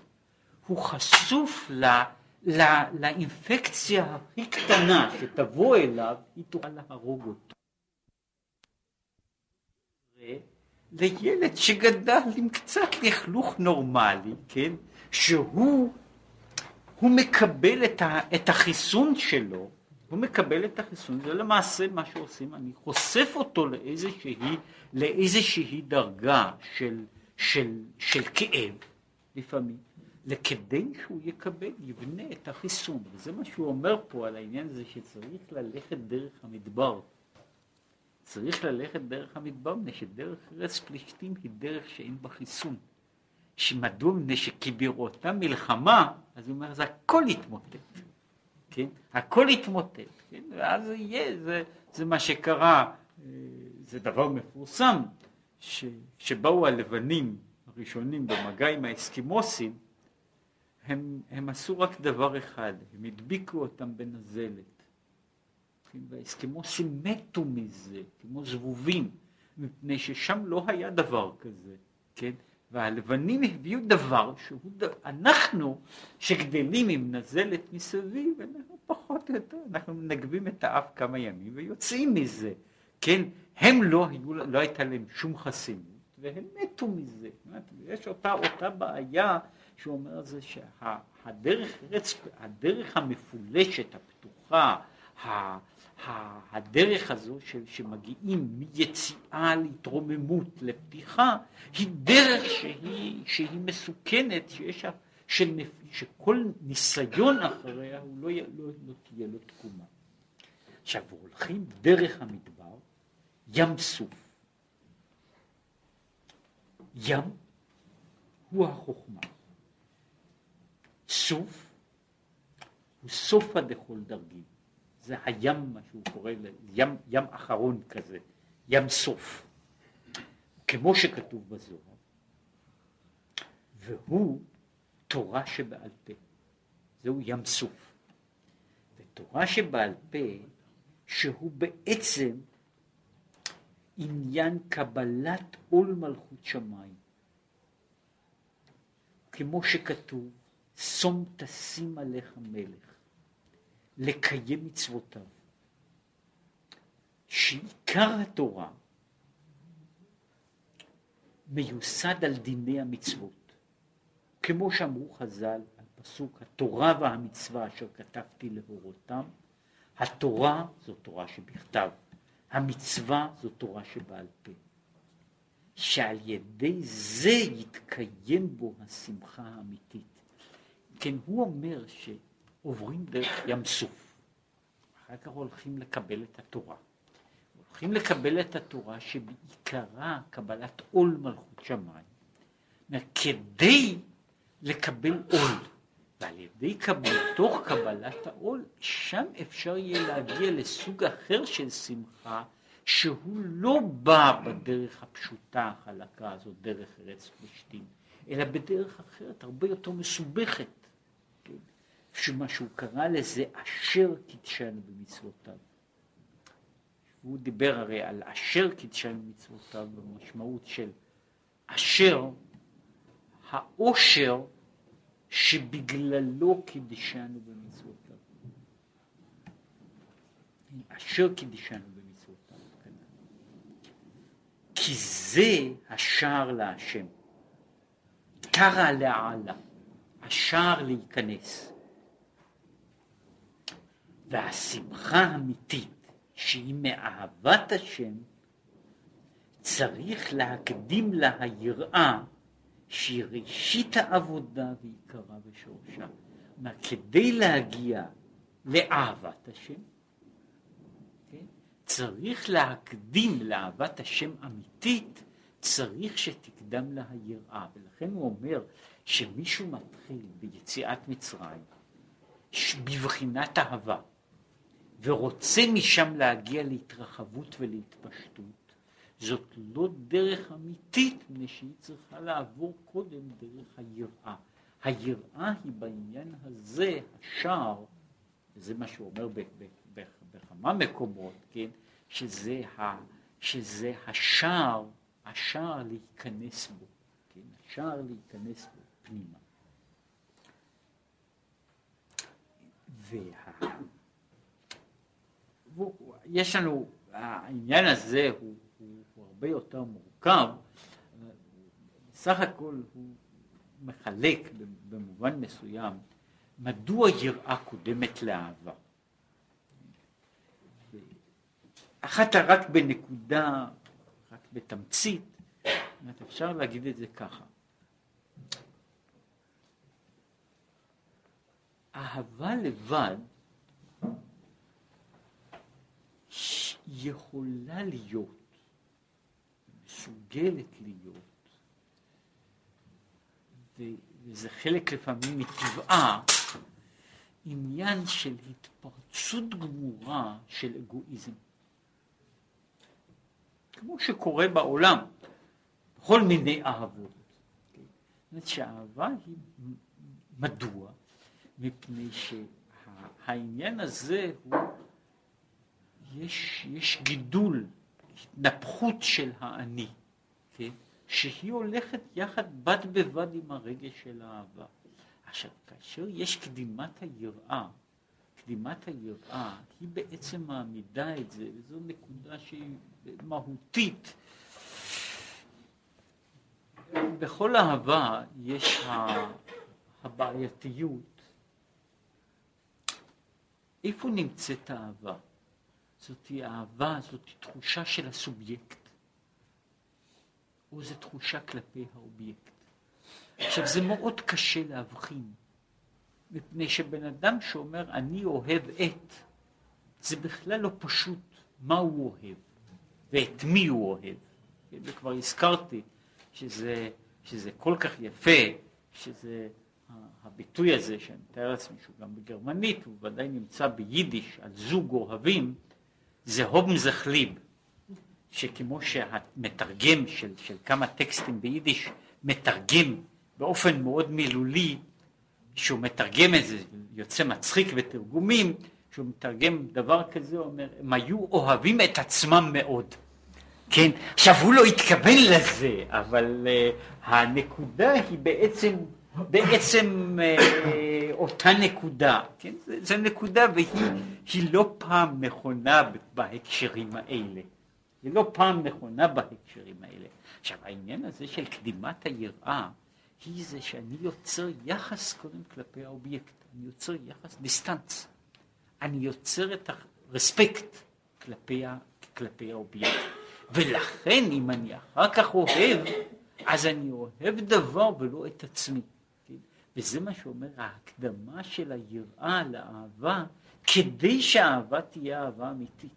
הוא חשוף ל, ל, לאינפקציה הכי קטנה שתבוא אליו, היא תוכל להרוג אותו. לילד שגדל עם קצת לכלוך נורמלי, כן, שהוא הוא מקבל את, ה, את החיסון שלו, הוא מקבל את החיסון, זה למעשה מה שעושים, אני חושף אותו לאיזושהי, לאיזושהי דרגה של, של, של כאב, לפעמים, לכדי שהוא יקבל, יבנה את החיסון, וזה מה שהוא אומר פה על העניין הזה שצריך ללכת דרך המדבר. צריך ללכת דרך המדבר, מפני שדרך ארץ פלישתים היא דרך שאין בה חיסון. שמדוע? מפני שכי בראותה מלחמה, אז הוא אומר, זה הכל יתמוטט, כן? הכל יתמוטט, כן? ואז יהיה, זה, זה מה שקרה, אה, זה דבר מפורסם, ש, שבאו הלבנים הראשונים במגע עם האסקימוסים, הם, הם עשו רק דבר אחד, הם הדביקו אותם בנזלת. והאסקימוסים מתו מזה, כמו זבובים, מפני ששם לא היה דבר כזה, כן? והלבנים הביאו דבר שהוא, אנחנו שגדלים עם נזלת מסביב, אנחנו פחות או יותר, אנחנו מנגבים את האף כמה ימים ויוצאים מזה, כן? הם לא היו, לא הייתה להם שום חסינות, והם מתו מזה. יש אותה, אותה בעיה שהוא אומר זה שהדרך הדרך המפולשת, הפתוחה, הדרך הזו שמגיעים מיציאה להתרוממות, לפתיחה, היא דרך שהיא, שהיא מסוכנת, שיש, שנפ, שכל ניסיון אחריה הוא לא, לא, לא תהיה לו תקומה. עכשיו, הולכים דרך המדבר, ים סוף. ים הוא החוכמה. סוף הוא סופה דכל דרגים. זה הים, מה שהוא קורא, ים, ים אחרון כזה, ים סוף, כמו שכתוב בזוהר, והוא תורה שבעל פה, זהו ים סוף. ותורה שבעל פה, שהוא בעצם עניין קבלת עול מלכות שמיים. כמו שכתוב, שום תשים עליך מלך. לקיים מצוותיו. שעיקר התורה מיוסד על דיני המצוות. כמו שאמרו חז"ל על פסוק התורה והמצווה אשר כתבתי להורותם, התורה זו תורה שבכתב, המצווה זו תורה שבעל פה. שעל ידי זה יתקיים בו השמחה האמיתית. כן, הוא אומר ש... עוברים דרך ים סוף. אחר כך הולכים לקבל את התורה. הולכים לקבל את התורה שבעיקרה קבלת עול מלכות שמיים. כדי לקבל עול, ועל ידי מתוך קבלת העול, שם אפשר יהיה להגיע לסוג אחר של שמחה, שהוא לא בא בדרך הפשוטה החלקה הזאת, דרך ארץ פלשתים, אלא בדרך אחרת, הרבה יותר מסובכת. כן? שמה שהוא קרא לזה אשר קידשנו במצוותיו. הוא דיבר הרי על אשר קידשנו במצוותיו במשמעות של אשר העושר שבגללו קידשנו במצוותיו. אשר קידשנו במצוותיו. כי זה השער להשם. קרא לעלה, השער להיכנס. והשמחה האמיתית שהיא מאהבת השם, צריך להקדים לה היראה שהיא ראשית העבודה ועיקרה ושורשה. כלומר, כדי להגיע לאהבת השם, כן, צריך להקדים לאהבת השם אמיתית, צריך שתקדם לה היראה. ולכן הוא אומר שמישהו מתחיל ביציאת מצרים בבחינת אהבה, ורוצה משם להגיע להתרחבות ולהתפשטות, זאת לא דרך אמיתית, מפני שהיא צריכה לעבור קודם דרך היראה. היראה היא בעניין הזה השער, וזה מה שהוא אומר בכמה מקומות, כן, שזה, ה, שזה השער, השער להיכנס בו, כן, השער להיכנס בו פנימה. וה... יש לנו, העניין הזה הוא הרבה יותר מורכב, בסך הכל הוא מחלק במובן מסוים מדוע יראה קודמת לאהבה. אחת רק בנקודה, רק בתמצית, אפשר להגיד את זה ככה. אהבה לבד יכולה להיות מסוגלת להיות, וזה חלק לפעמים מטבעה, עניין של התפרצות גמורה של אגואיזם. כמו שקורה בעולם, בכל מיני אהבות. זאת אומרת שהאהבה היא, מדוע? מפני שהעניין הזה הוא, יש, יש גידול התנפחות של האני, כן? שהיא הולכת יחד בד בבד עם הרגש של האהבה. עכשיו, כאשר יש קדימת היראה, קדימת היראה היא בעצם מעמידה את זה, וזו נקודה שהיא מהותית. בכל אהבה יש הבעייתיות. איפה נמצאת האהבה? זאת אהבה, זאת תחושה של הסובייקט, או זו תחושה כלפי האובייקט. עכשיו זה מאוד קשה להבחין, מפני שבן אדם שאומר אני אוהב את, זה בכלל לא פשוט מה הוא אוהב ואת מי הוא אוהב. וכבר הזכרתי שזה, שזה כל כך יפה, שזה הביטוי הזה שאני מתאר לעצמי שהוא גם בגרמנית, הוא ודאי נמצא ביידיש על זוג אוהבים, זה הובן זכליב, שכמו שהמתרגם של, של כמה טקסטים ביידיש מתרגם באופן מאוד מילולי, שהוא מתרגם את זה, יוצא מצחיק בתרגומים, שהוא מתרגם דבר כזה, הוא אומר, הם היו אוהבים את עצמם מאוד. כן, עכשיו הוא לא התכוון לזה, אבל uh, הנקודה היא בעצם, בעצם אה, אותה נקודה, כן? זו נקודה והיא לא פעם נכונה בהקשרים האלה. היא לא פעם נכונה בהקשרים האלה. עכשיו העניין הזה של קדימת היראה היא זה שאני יוצר יחס קודם כלפי האובייקט, אני יוצר יחס distance, אני יוצר את ה respect כלפי, כלפי האובייקט, ולכן אם אני אחר כך אוהב, אז אני אוהב דבר ולא את עצמי. וזה מה שאומר ההקדמה של היראה לאהבה, כדי שהאהבה תהיה אהבה אמיתית.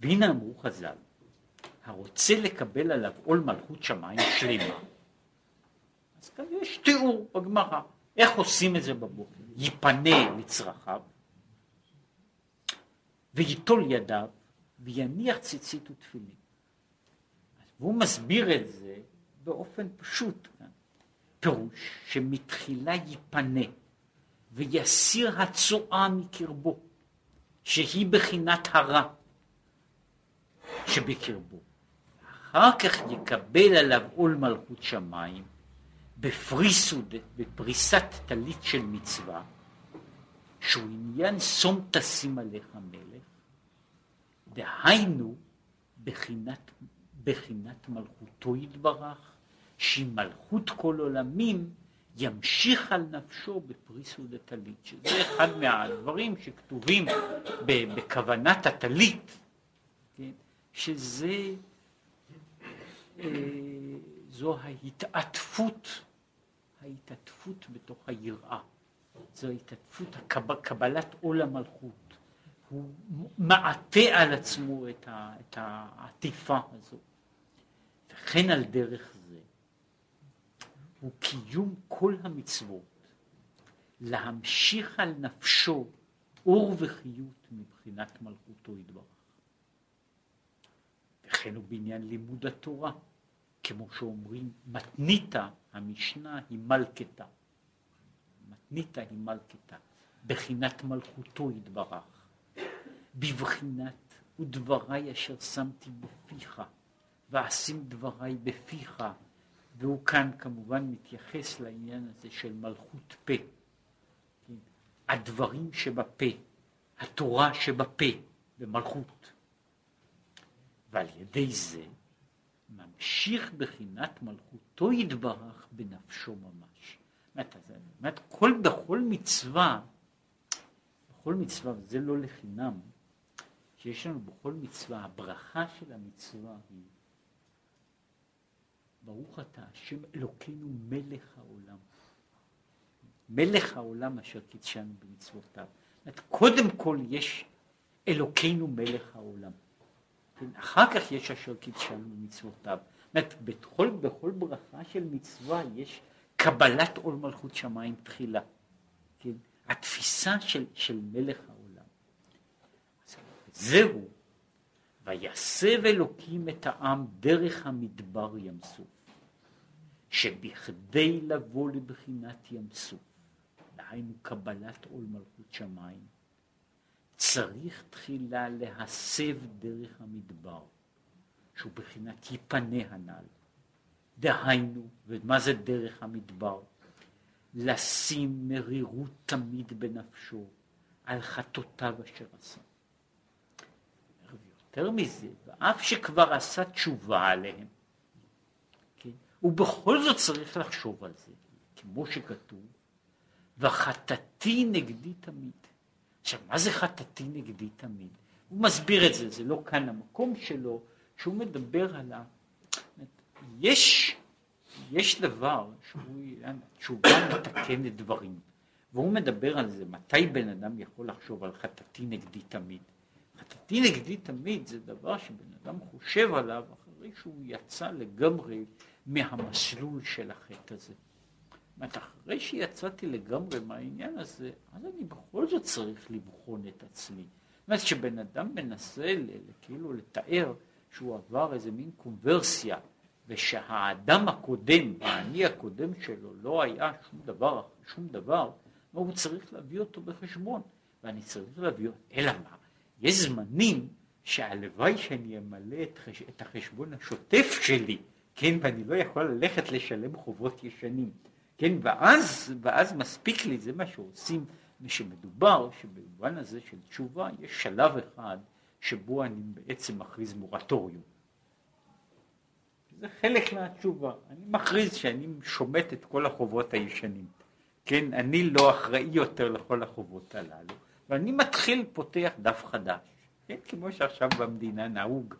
והנה אמרו חז"ל, הרוצה לקבל עליו עול מלכות שמיים שלמה, אז כאן יש תיאור בגמרא, איך עושים את זה בבוקר, ייפנה לצרכיו, וייטול ידיו, ויניח ציצית ותפילין. והוא מסביר את זה באופן פשוט, פירוש שמתחילה ייפנה ויסיר הצואה מקרבו, שהיא בחינת הרע שבקרבו. אחר כך יקבל עליו עול מלכות שמיים בפריסוד, בפריסת טלית של מצווה, שהוא עניין שום תשים עליך מלך, דהיינו בחינת, בחינת מלכותו יתברך, שהיא מלכות כל עולמים, ימשיך על נפשו בפריסוד הטלית, שזה אחד מהדברים שכתובים בכוונת הטלית, כן? שזה, אה, זו ההתעטפות, ההתעטפות בתוך היראה, זו ההתעטפות, קבלת עול המלכות, הוא מעטה על עצמו את העטיפה הזו, וכן על דרך זה, הוא קיום כל המצוות, להמשיך על נפשו אור וחיות מבחינת מלכותו יתברך. וכן הוא בעניין לימוד התורה, כמו שאומרים, מתניתא, המשנה היא מלכתה. מתניתא היא מלכתה, בחינת מלכותו יתברך. בבחינת ודבריי אשר שמתי בפיך, ואשים דבריי בפיך, והוא כאן כמובן מתייחס לעניין הזה של מלכות פה. כן? הדברים שבפה, התורה שבפה, במלכות. ועל ידי זה ממשיך בחינת מלכותו יתברך בנפשו ממש. זאת אומרת, כל, בכל מצווה, בכל מצווה, וזה לא לחינם, שיש לנו בכל מצווה, הברכה של המצווה היא ברוך אתה השם אלוקינו מלך העולם. מלך העולם אשר קידשנו במצוותיו. קודם כל יש אלוקינו מלך העולם. כן? אחר כך יש אשר קידשנו במצוותיו. זאת אומרת, בכל, בכל ברכה של מצווה יש קבלת עול מלכות שמיים תחילה. כן? התפיסה של, של מלך העולם. זהו ויסב אלוקים את העם דרך המדבר ים סוף, שבכדי לבוא לבחינת ים סוף, דהיינו קבלת עול מלכות שמיים, צריך תחילה להסב דרך המדבר, שהוא בחינת יפנה הנ"ל. דהיינו, ומה זה דרך המדבר? לשים מרירות תמיד בנפשו על חטאותיו אשר עשה. יותר מזה, ואף שכבר עשה תשובה עליהם, כן? הוא בכל זאת צריך לחשוב על זה, כמו שכתוב, וחטאתי נגדי תמיד. עכשיו, מה זה חטאתי נגדי תמיד? הוא מסביר את זה, זה לא כאן המקום שלו, שהוא מדבר על ה... יש, יש דבר שהוא, מתקן את דברים, והוא מדבר על זה, מתי בן אדם יכול לחשוב על חטאתי נגדי תמיד. חטאתי נגדי תמיד זה דבר שבן אדם חושב עליו אחרי שהוא יצא לגמרי מהמסלול של החטא הזה. אומרת, אחרי שיצאתי לגמרי מהעניין הזה, אז אני בכל זאת צריך לבחון את עצמי. זאת אומרת, כשבן אדם מנסה כאילו לתאר שהוא עבר איזה מין קונברסיה, ושהאדם הקודם, האני הקודם שלו, לא היה שום דבר, שום דבר, הוא צריך להביא אותו בחשבון, ואני צריך להביא אותו, אלא מה? יש זמנים שהלוואי שאני אמלא את, חש... את החשבון השוטף שלי, כן, ואני לא יכול ללכת לשלם חובות ישנים. כן, ואז, ואז מספיק לי, זה מה שעושים, ושמדובר שבמובן הזה של תשובה יש שלב אחד שבו אני בעצם מכריז מורטוריום. זה חלק מהתשובה, אני מכריז שאני שומט את כל החובות הישנים, כן, אני לא אחראי יותר לכל החובות הללו, ואני מתחיל, פותח דף חדש, כן, כמו שעכשיו במדינה נהוג,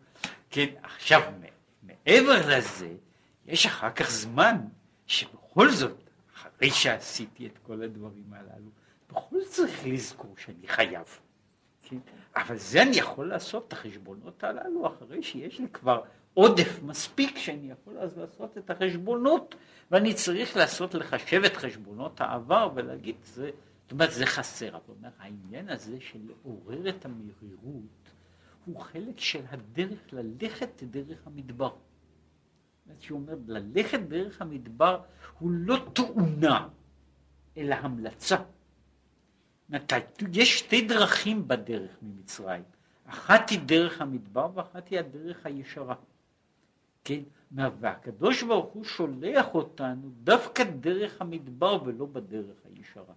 כן, עכשיו מעבר לזה, יש אחר כך זמן שבכל זאת אחרי שעשיתי את כל הדברים הללו, בכל זאת צריך לזכור שאני חייב. כן? אבל זה אני יכול לעשות את החשבונות הללו אחרי שיש לי כבר עודף מספיק שאני יכול אז לעשות את החשבונות, ואני צריך לעשות, לחשב את חשבונות העבר ולהגיד, זה, זאת אומרת, זה חסר. אבל אומר, העניין הזה של לעורר את המרירות, הוא חלק של הדרך ללכת דרך המדבר. שהוא אומר, ללכת דרך המדבר הוא לא תאונה, אלא המלצה. יש שתי דרכים בדרך ממצרים. אחת היא דרך המדבר ואחת היא הדרך הישרה. כן? והקדוש ברוך הוא שולח אותנו דווקא דרך המדבר ולא בדרך הישרה.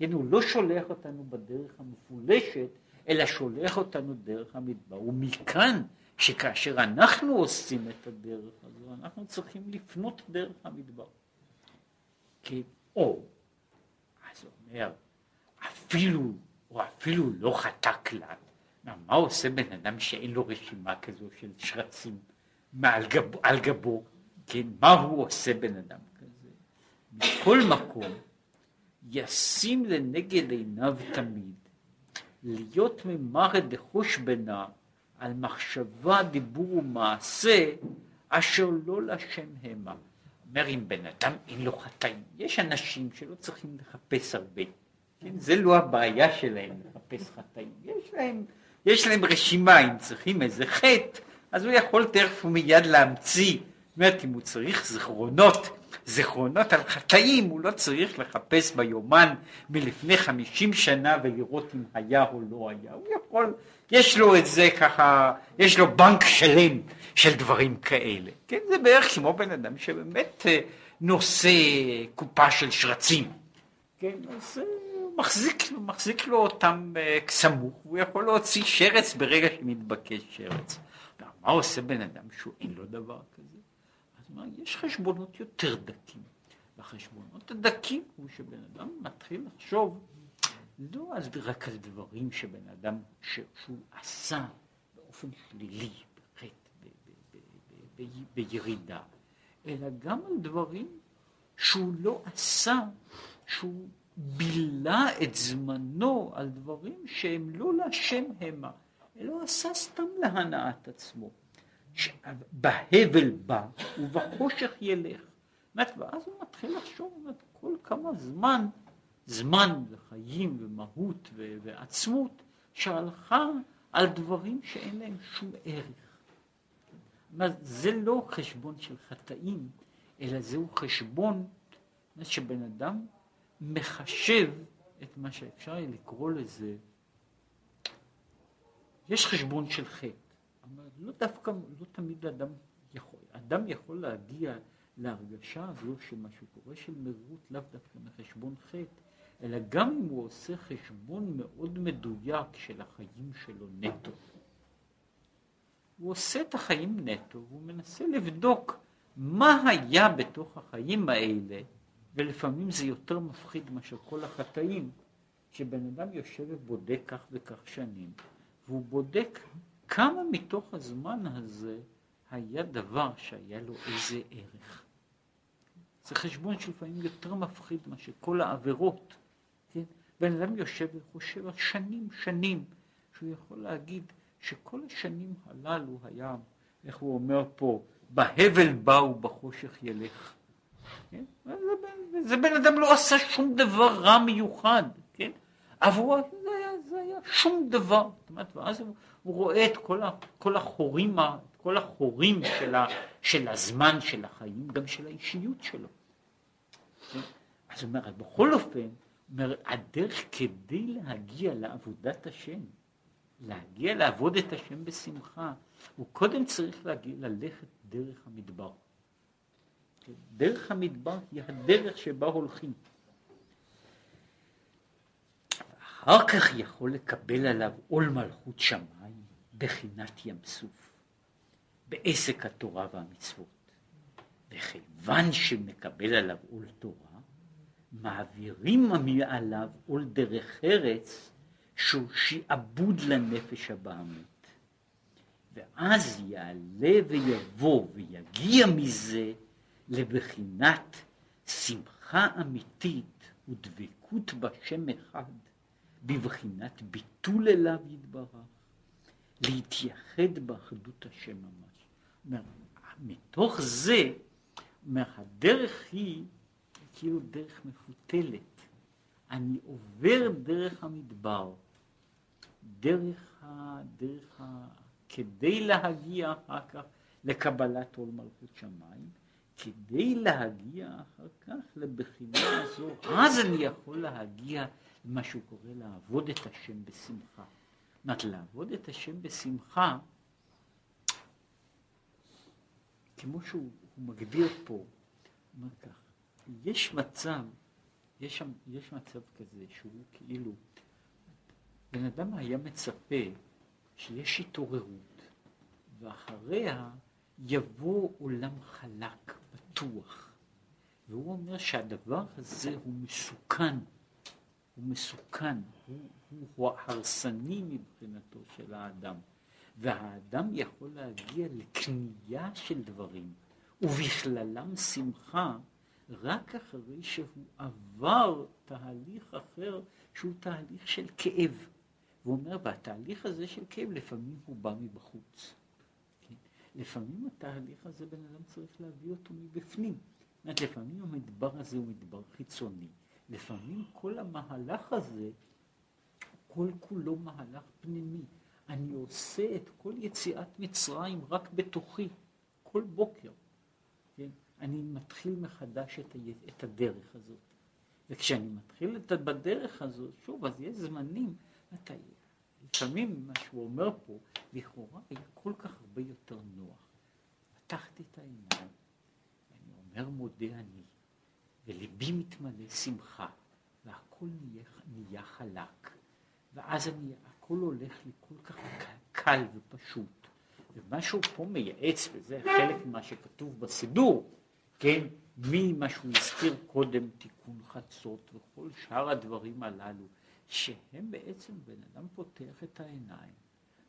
כן, הוא לא שולח אותנו בדרך המפולשת, אלא שולח אותנו דרך המדבר. ומכאן שכאשר אנחנו עושים את הדרך הזו, אנחנו צריכים לפנות דרך המדבר. כן, או, אז הוא אומר, אפילו, או אפילו לא חטא כלל. מה עושה בן אדם שאין לו רשימה כזו של שרצים מעל גב, על גבו? כן, מה הוא עושה בן אדם כזה? מכל מקום, ישים לנגד עיניו תמיד להיות ממרד דחוש בנה על מחשבה, דיבור ומעשה אשר לא לשם המה. אומר אם בן אדם אין לו חטאים, יש אנשים שלא צריכים לחפש הרבה, כן? זה לא הבעיה שלהם לחפש חטאים, יש להם, יש להם רשימה, אם צריכים איזה חטא, אז הוא יכול תכף ומיד להמציא, זאת אומרת אם הוא צריך זיכרונות זיכרונות על חטאים, הוא לא צריך לחפש ביומן מלפני חמישים שנה ולראות אם היה או לא היה, הוא יכול, יש לו את זה ככה, יש לו בנק שלם של דברים כאלה, כן, זה בערך כמו בן אדם שבאמת אה, נושא קופה של שרצים, כן, אז הוא אה, מחזיק, מחזיק לו אותם אה, סמוך, הוא יכול להוציא שרץ ברגע שמתבקש שרץ. מה עושה בן אדם שהוא אין לו דבר כזה? אומרת, יש חשבונות יותר דקים. והחשבונות הדקים הוא שבן אדם מתחיל לחשוב לא אז רק על דברים שבן אדם, שהוא עשה באופן שלילי, בחטא, בירידה, אלא גם על דברים שהוא לא עשה, שהוא בילה את זמנו על דברים שהם לא להשם המה, אלא עשה סתם להנאת עצמו. בהבל בא ובחושך ילך. ואז הוא מתחיל לחשוב, כל כמה זמן, זמן וחיים ומהות ועצמות, שהלכה על דברים שאין להם שום ערך. זה לא חשבון של חטאים, אלא זהו חשבון שבן אדם מחשב את מה שאפשר לקרוא לזה, יש חשבון של חטא. לא דווקא, לא תמיד אדם יכול, אדם יכול להגיע להרגשה הזו שמה שקורה של מרירות לאו דווקא מחשבון חטא, אלא גם אם הוא עושה חשבון מאוד מדויק של החיים שלו נטו. הוא עושה את החיים נטו, והוא מנסה לבדוק מה היה בתוך החיים האלה, ולפעמים זה יותר מפחיד מאשר כל החטאים, שבן אדם יושב ובודק כך וכך שנים, והוא בודק כמה מתוך הזמן הזה היה דבר שהיה לו איזה ערך. זה חשבון שלפעמים יותר מפחיד מאשר כל העבירות. כן? בן אדם יושב וחושב על שנים, שנים, שהוא יכול להגיד שכל השנים הללו היה, איך הוא אומר פה, בהבל באו בחושך ילך. כן? זה, בן, זה בן אדם לא עשה שום דבר רע מיוחד, כן? עבורו זה היה, זה היה שום דבר. זאת אומרת, ואז הוא, הוא רואה את כל, ה, כל החורים, כל החורים של, ה, של הזמן, של החיים, גם של האישיות שלו. אז הוא אומר, בכל אופן, אומר, הדרך כדי להגיע לעבודת השם, להגיע לעבוד את השם בשמחה, הוא קודם צריך להגיע, ללכת דרך המדבר. דרך המדבר היא הדרך שבה הולכים. אחר כך יכול לקבל עליו עול מלכות שמיים בחינת ים סוף, בעסק התורה והמצוות. וכיוון שמקבל עליו עול תורה, מעבירים מעליו עול דרך ארץ שהוא שעבוד לנפש הבעמית. ואז יעלה ויבוא ויגיע מזה לבחינת שמחה אמיתית ודבקות בשם אחד בבחינת ביטול אליו יתברך, להתייחד באחדות השם ממש. מתוך זה, הדרך היא כאילו דרך מפותלת. אני עובר דרך המדבר, דרך ה... דרך ה... כדי להגיע אחר כך לקבלת עול מלכות שמיים, כדי להגיע אחר כך לבחינה הזו, אז אני יכול להגיע למה שהוא קורא לעבוד את השם בשמחה. זאת אומרת, לעבוד את השם בשמחה, כמו שהוא מגדיר פה, הוא אומר כך, יש מצב, יש, יש מצב כזה שהוא כאילו, בן אדם היה מצפה שיש התעוררות, ואחריה יבוא עולם חלק, פתוח. והוא אומר שהדבר הזה הוא מסוכן, הוא מסוכן, הוא, הוא, הוא הרסני מבחינתו של האדם. והאדם יכול להגיע לקנייה של דברים, ובכללם שמחה, רק אחרי שהוא עבר תהליך אחר שהוא תהליך של כאב. והוא אומר, והתהליך הזה של כאב לפעמים הוא בא מבחוץ. כן? לפעמים התהליך הזה בן אדם צריך להביא אותו מבפנים. זאת לפעמים המדבר הזה הוא מדבר חיצוני. לפעמים כל המהלך הזה, כל כולו מהלך פנימי. אני עושה את כל יציאת מצרים רק בתוכי, כל בוקר. כן? אני מתחיל מחדש את, ה... את הדרך הזאת. וכשאני מתחיל את... בדרך הזאת, שוב, אז יש זמנים, אתה... לפעמים מה שהוא אומר פה, לכאורה היה כל כך הרבה יותר נוח. פתחתי את העיניים, ואני אומר מודה אני, וליבי מתמלא שמחה, והכל נהיה, נהיה חלק. ואז אני, הכל הולך לי כל כך קל ופשוט. ומה שהוא פה מייעץ, וזה חלק ממה שכתוב בסידור, כן, ממה שהוא הזכיר קודם, תיקון חצות וכל שאר הדברים הללו, שהם בעצם, בן אדם פותח את העיניים,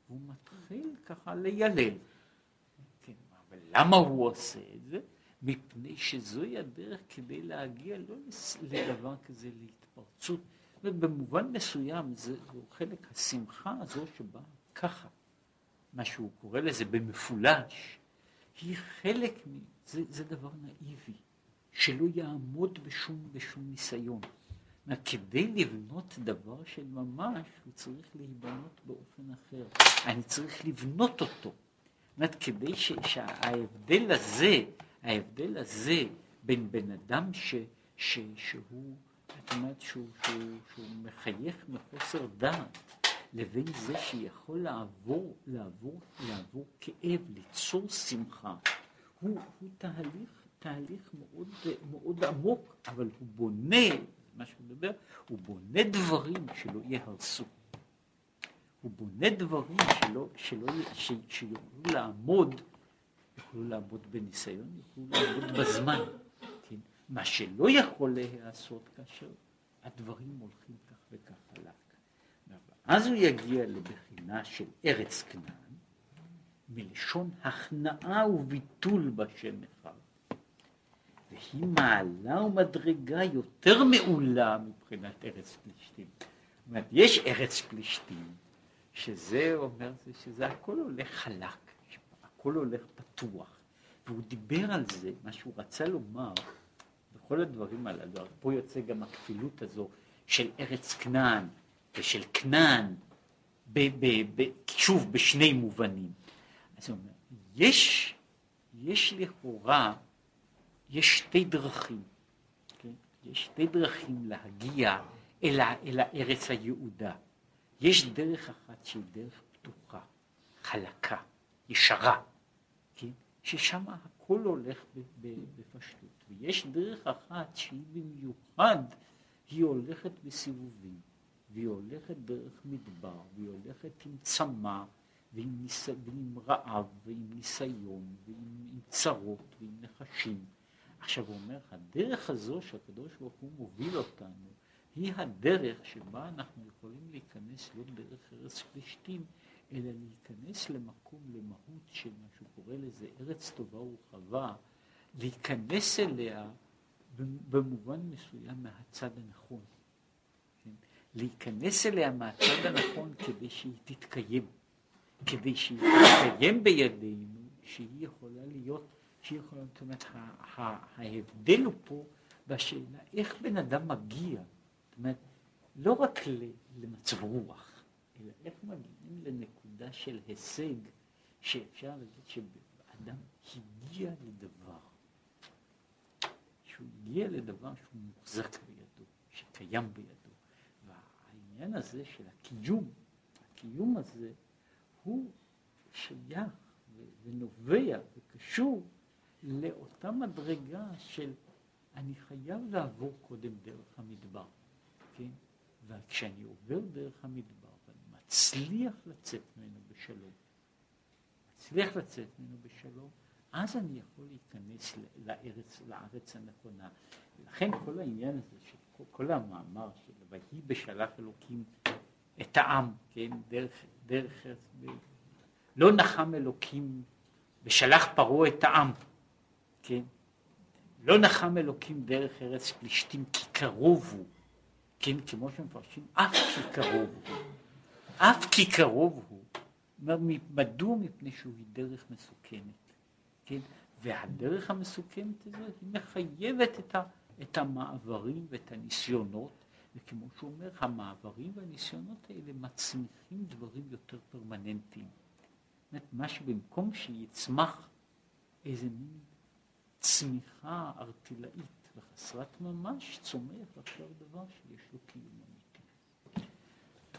והוא מתחיל ככה לילל. כן, אבל למה הוא עושה את זה? מפני שזוהי הדרך כדי להגיע לא לדבר כזה, להתפרצות. ובמובן מסוים זה, זה חלק השמחה הזו שבאה ככה, מה שהוא קורא לזה במפולש, היא חלק, זה, זה דבר נאיבי, שלא יעמוד בשום, בשום ניסיון. כדי לבנות דבר של ממש, הוא צריך להיבנות באופן אחר. אני צריך לבנות אותו. זאת כדי ש, שההבדל הזה, ההבדל הזה בין בן אדם ש, ש, שהוא, זאת אומרת שהוא, שהוא, שהוא מחייך מחוסר דעת, לבין זה שיכול לעבור, לעבור, לעבור כאב, ליצור שמחה, הוא, הוא תהליך, תהליך מאוד, מאוד עמוק, אבל הוא בונה, מה שהוא מדבר, הוא בונה דברים שלא ייהרסו. הוא בונה דברים שלא, שלא, ש, שיוכלו לעמוד, יוכלו לעמוד בניסיון, יוכלו לעמוד בזמן. כן? מה שלא יכול להיעשות כאשר הדברים הולכים כך וכך חלק. אז הוא יגיע לבחינה של ארץ כנען, מלשון הכנעה וביטול בשם אחד. והיא מעלה ומדרגה יותר מעולה מבחינת ארץ פלישתים. זאת אומרת, יש ארץ פלישתים, שזה אומר שזה הכל הולך חלק, הכל הולך פתוח. והוא דיבר על זה, מה שהוא רצה לומר, בכל הדברים הללו, פה יוצא גם הכפילות הזו של ארץ כנען ושל כנען, ב, ב, ב, שוב בשני מובנים. אז הוא אומר, יש, יש לכאורה יש שתי דרכים, כן? יש שתי דרכים להגיע אל, אל הארץ היעודה. יש דרך אחת שהיא דרך פתוחה, חלקה, ישרה? ששם הכל הולך בפשטות. ויש דרך אחת שהיא במיוחד, היא הולכת בסיבובים, והיא הולכת דרך מדבר, והיא הולכת עם צמא, ועם, ניס... ועם רעב, ועם ניסיון, ועם צרות, ועם נחשים. עכשיו הוא אומר, הדרך הזו שהקדוש ברוך הוא מוביל אותנו, היא הדרך שבה אנחנו יכולים להיכנס לא דרך ארץ פלישתים, אלא להיכנס למקום, למהות של מה שהוא קורא לזה ארץ טובה ורחבה, להיכנס אליה במובן מסוים מהצד הנכון. כן? להיכנס אליה מהצד הנכון כדי שהיא תתקיים. כדי שהיא תתקיים בידינו, שהיא יכולה להיות, שהיא יכולה, זאת אומרת, ההבדל הוא פה בשאלה איך בן אדם מגיע, זאת אומרת, לא רק למצב רוח, אלא איך מגיעים לנקודה של הישג, שאפשר להגיד שאדם הגיע לדבר, שהוא הגיע לדבר שהוא מוחזק בידו, שקיים בידו. והעניין הזה של הקיום, הקיום הזה הוא שייך ונובע וקשור לאותה מדרגה של אני חייב לעבור קודם דרך המדבר, כן? וכשאני עובר דרך המדבר מצליח לצאת ממנו בשלום, מצליח לצאת ממנו בשלום, אז אני יכול להיכנס לארץ, לארץ הנכונה. לכן כל העניין הזה, של כל המאמר של ויהי בשלח אלוקים את העם, כן, דרך, דרך, לא נחם אלוקים ושלח פרעה את העם, כן, לא נחם אלוקים דרך ארץ פלישתים כי קרוב הוא, כן, כמו שמפרשים, אף כי קרוב הוא, אף כי קרוב הוא, מדוע? מפני שהוא דרך מסוכנת, כן, והדרך המסוכנת הזאת היא מחייבת את, ה, את המעברים ואת הניסיונות, וכמו שהוא אומר, המעברים והניסיונות האלה מצמיחים דברים יותר פרמננטיים. מה שבמקום שיצמח איזה מין צמיחה ארטילאית וחסרת ממש, צומח עכשיו דבר שיש לו קיום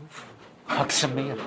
אמיתי. טוב, חג שמח.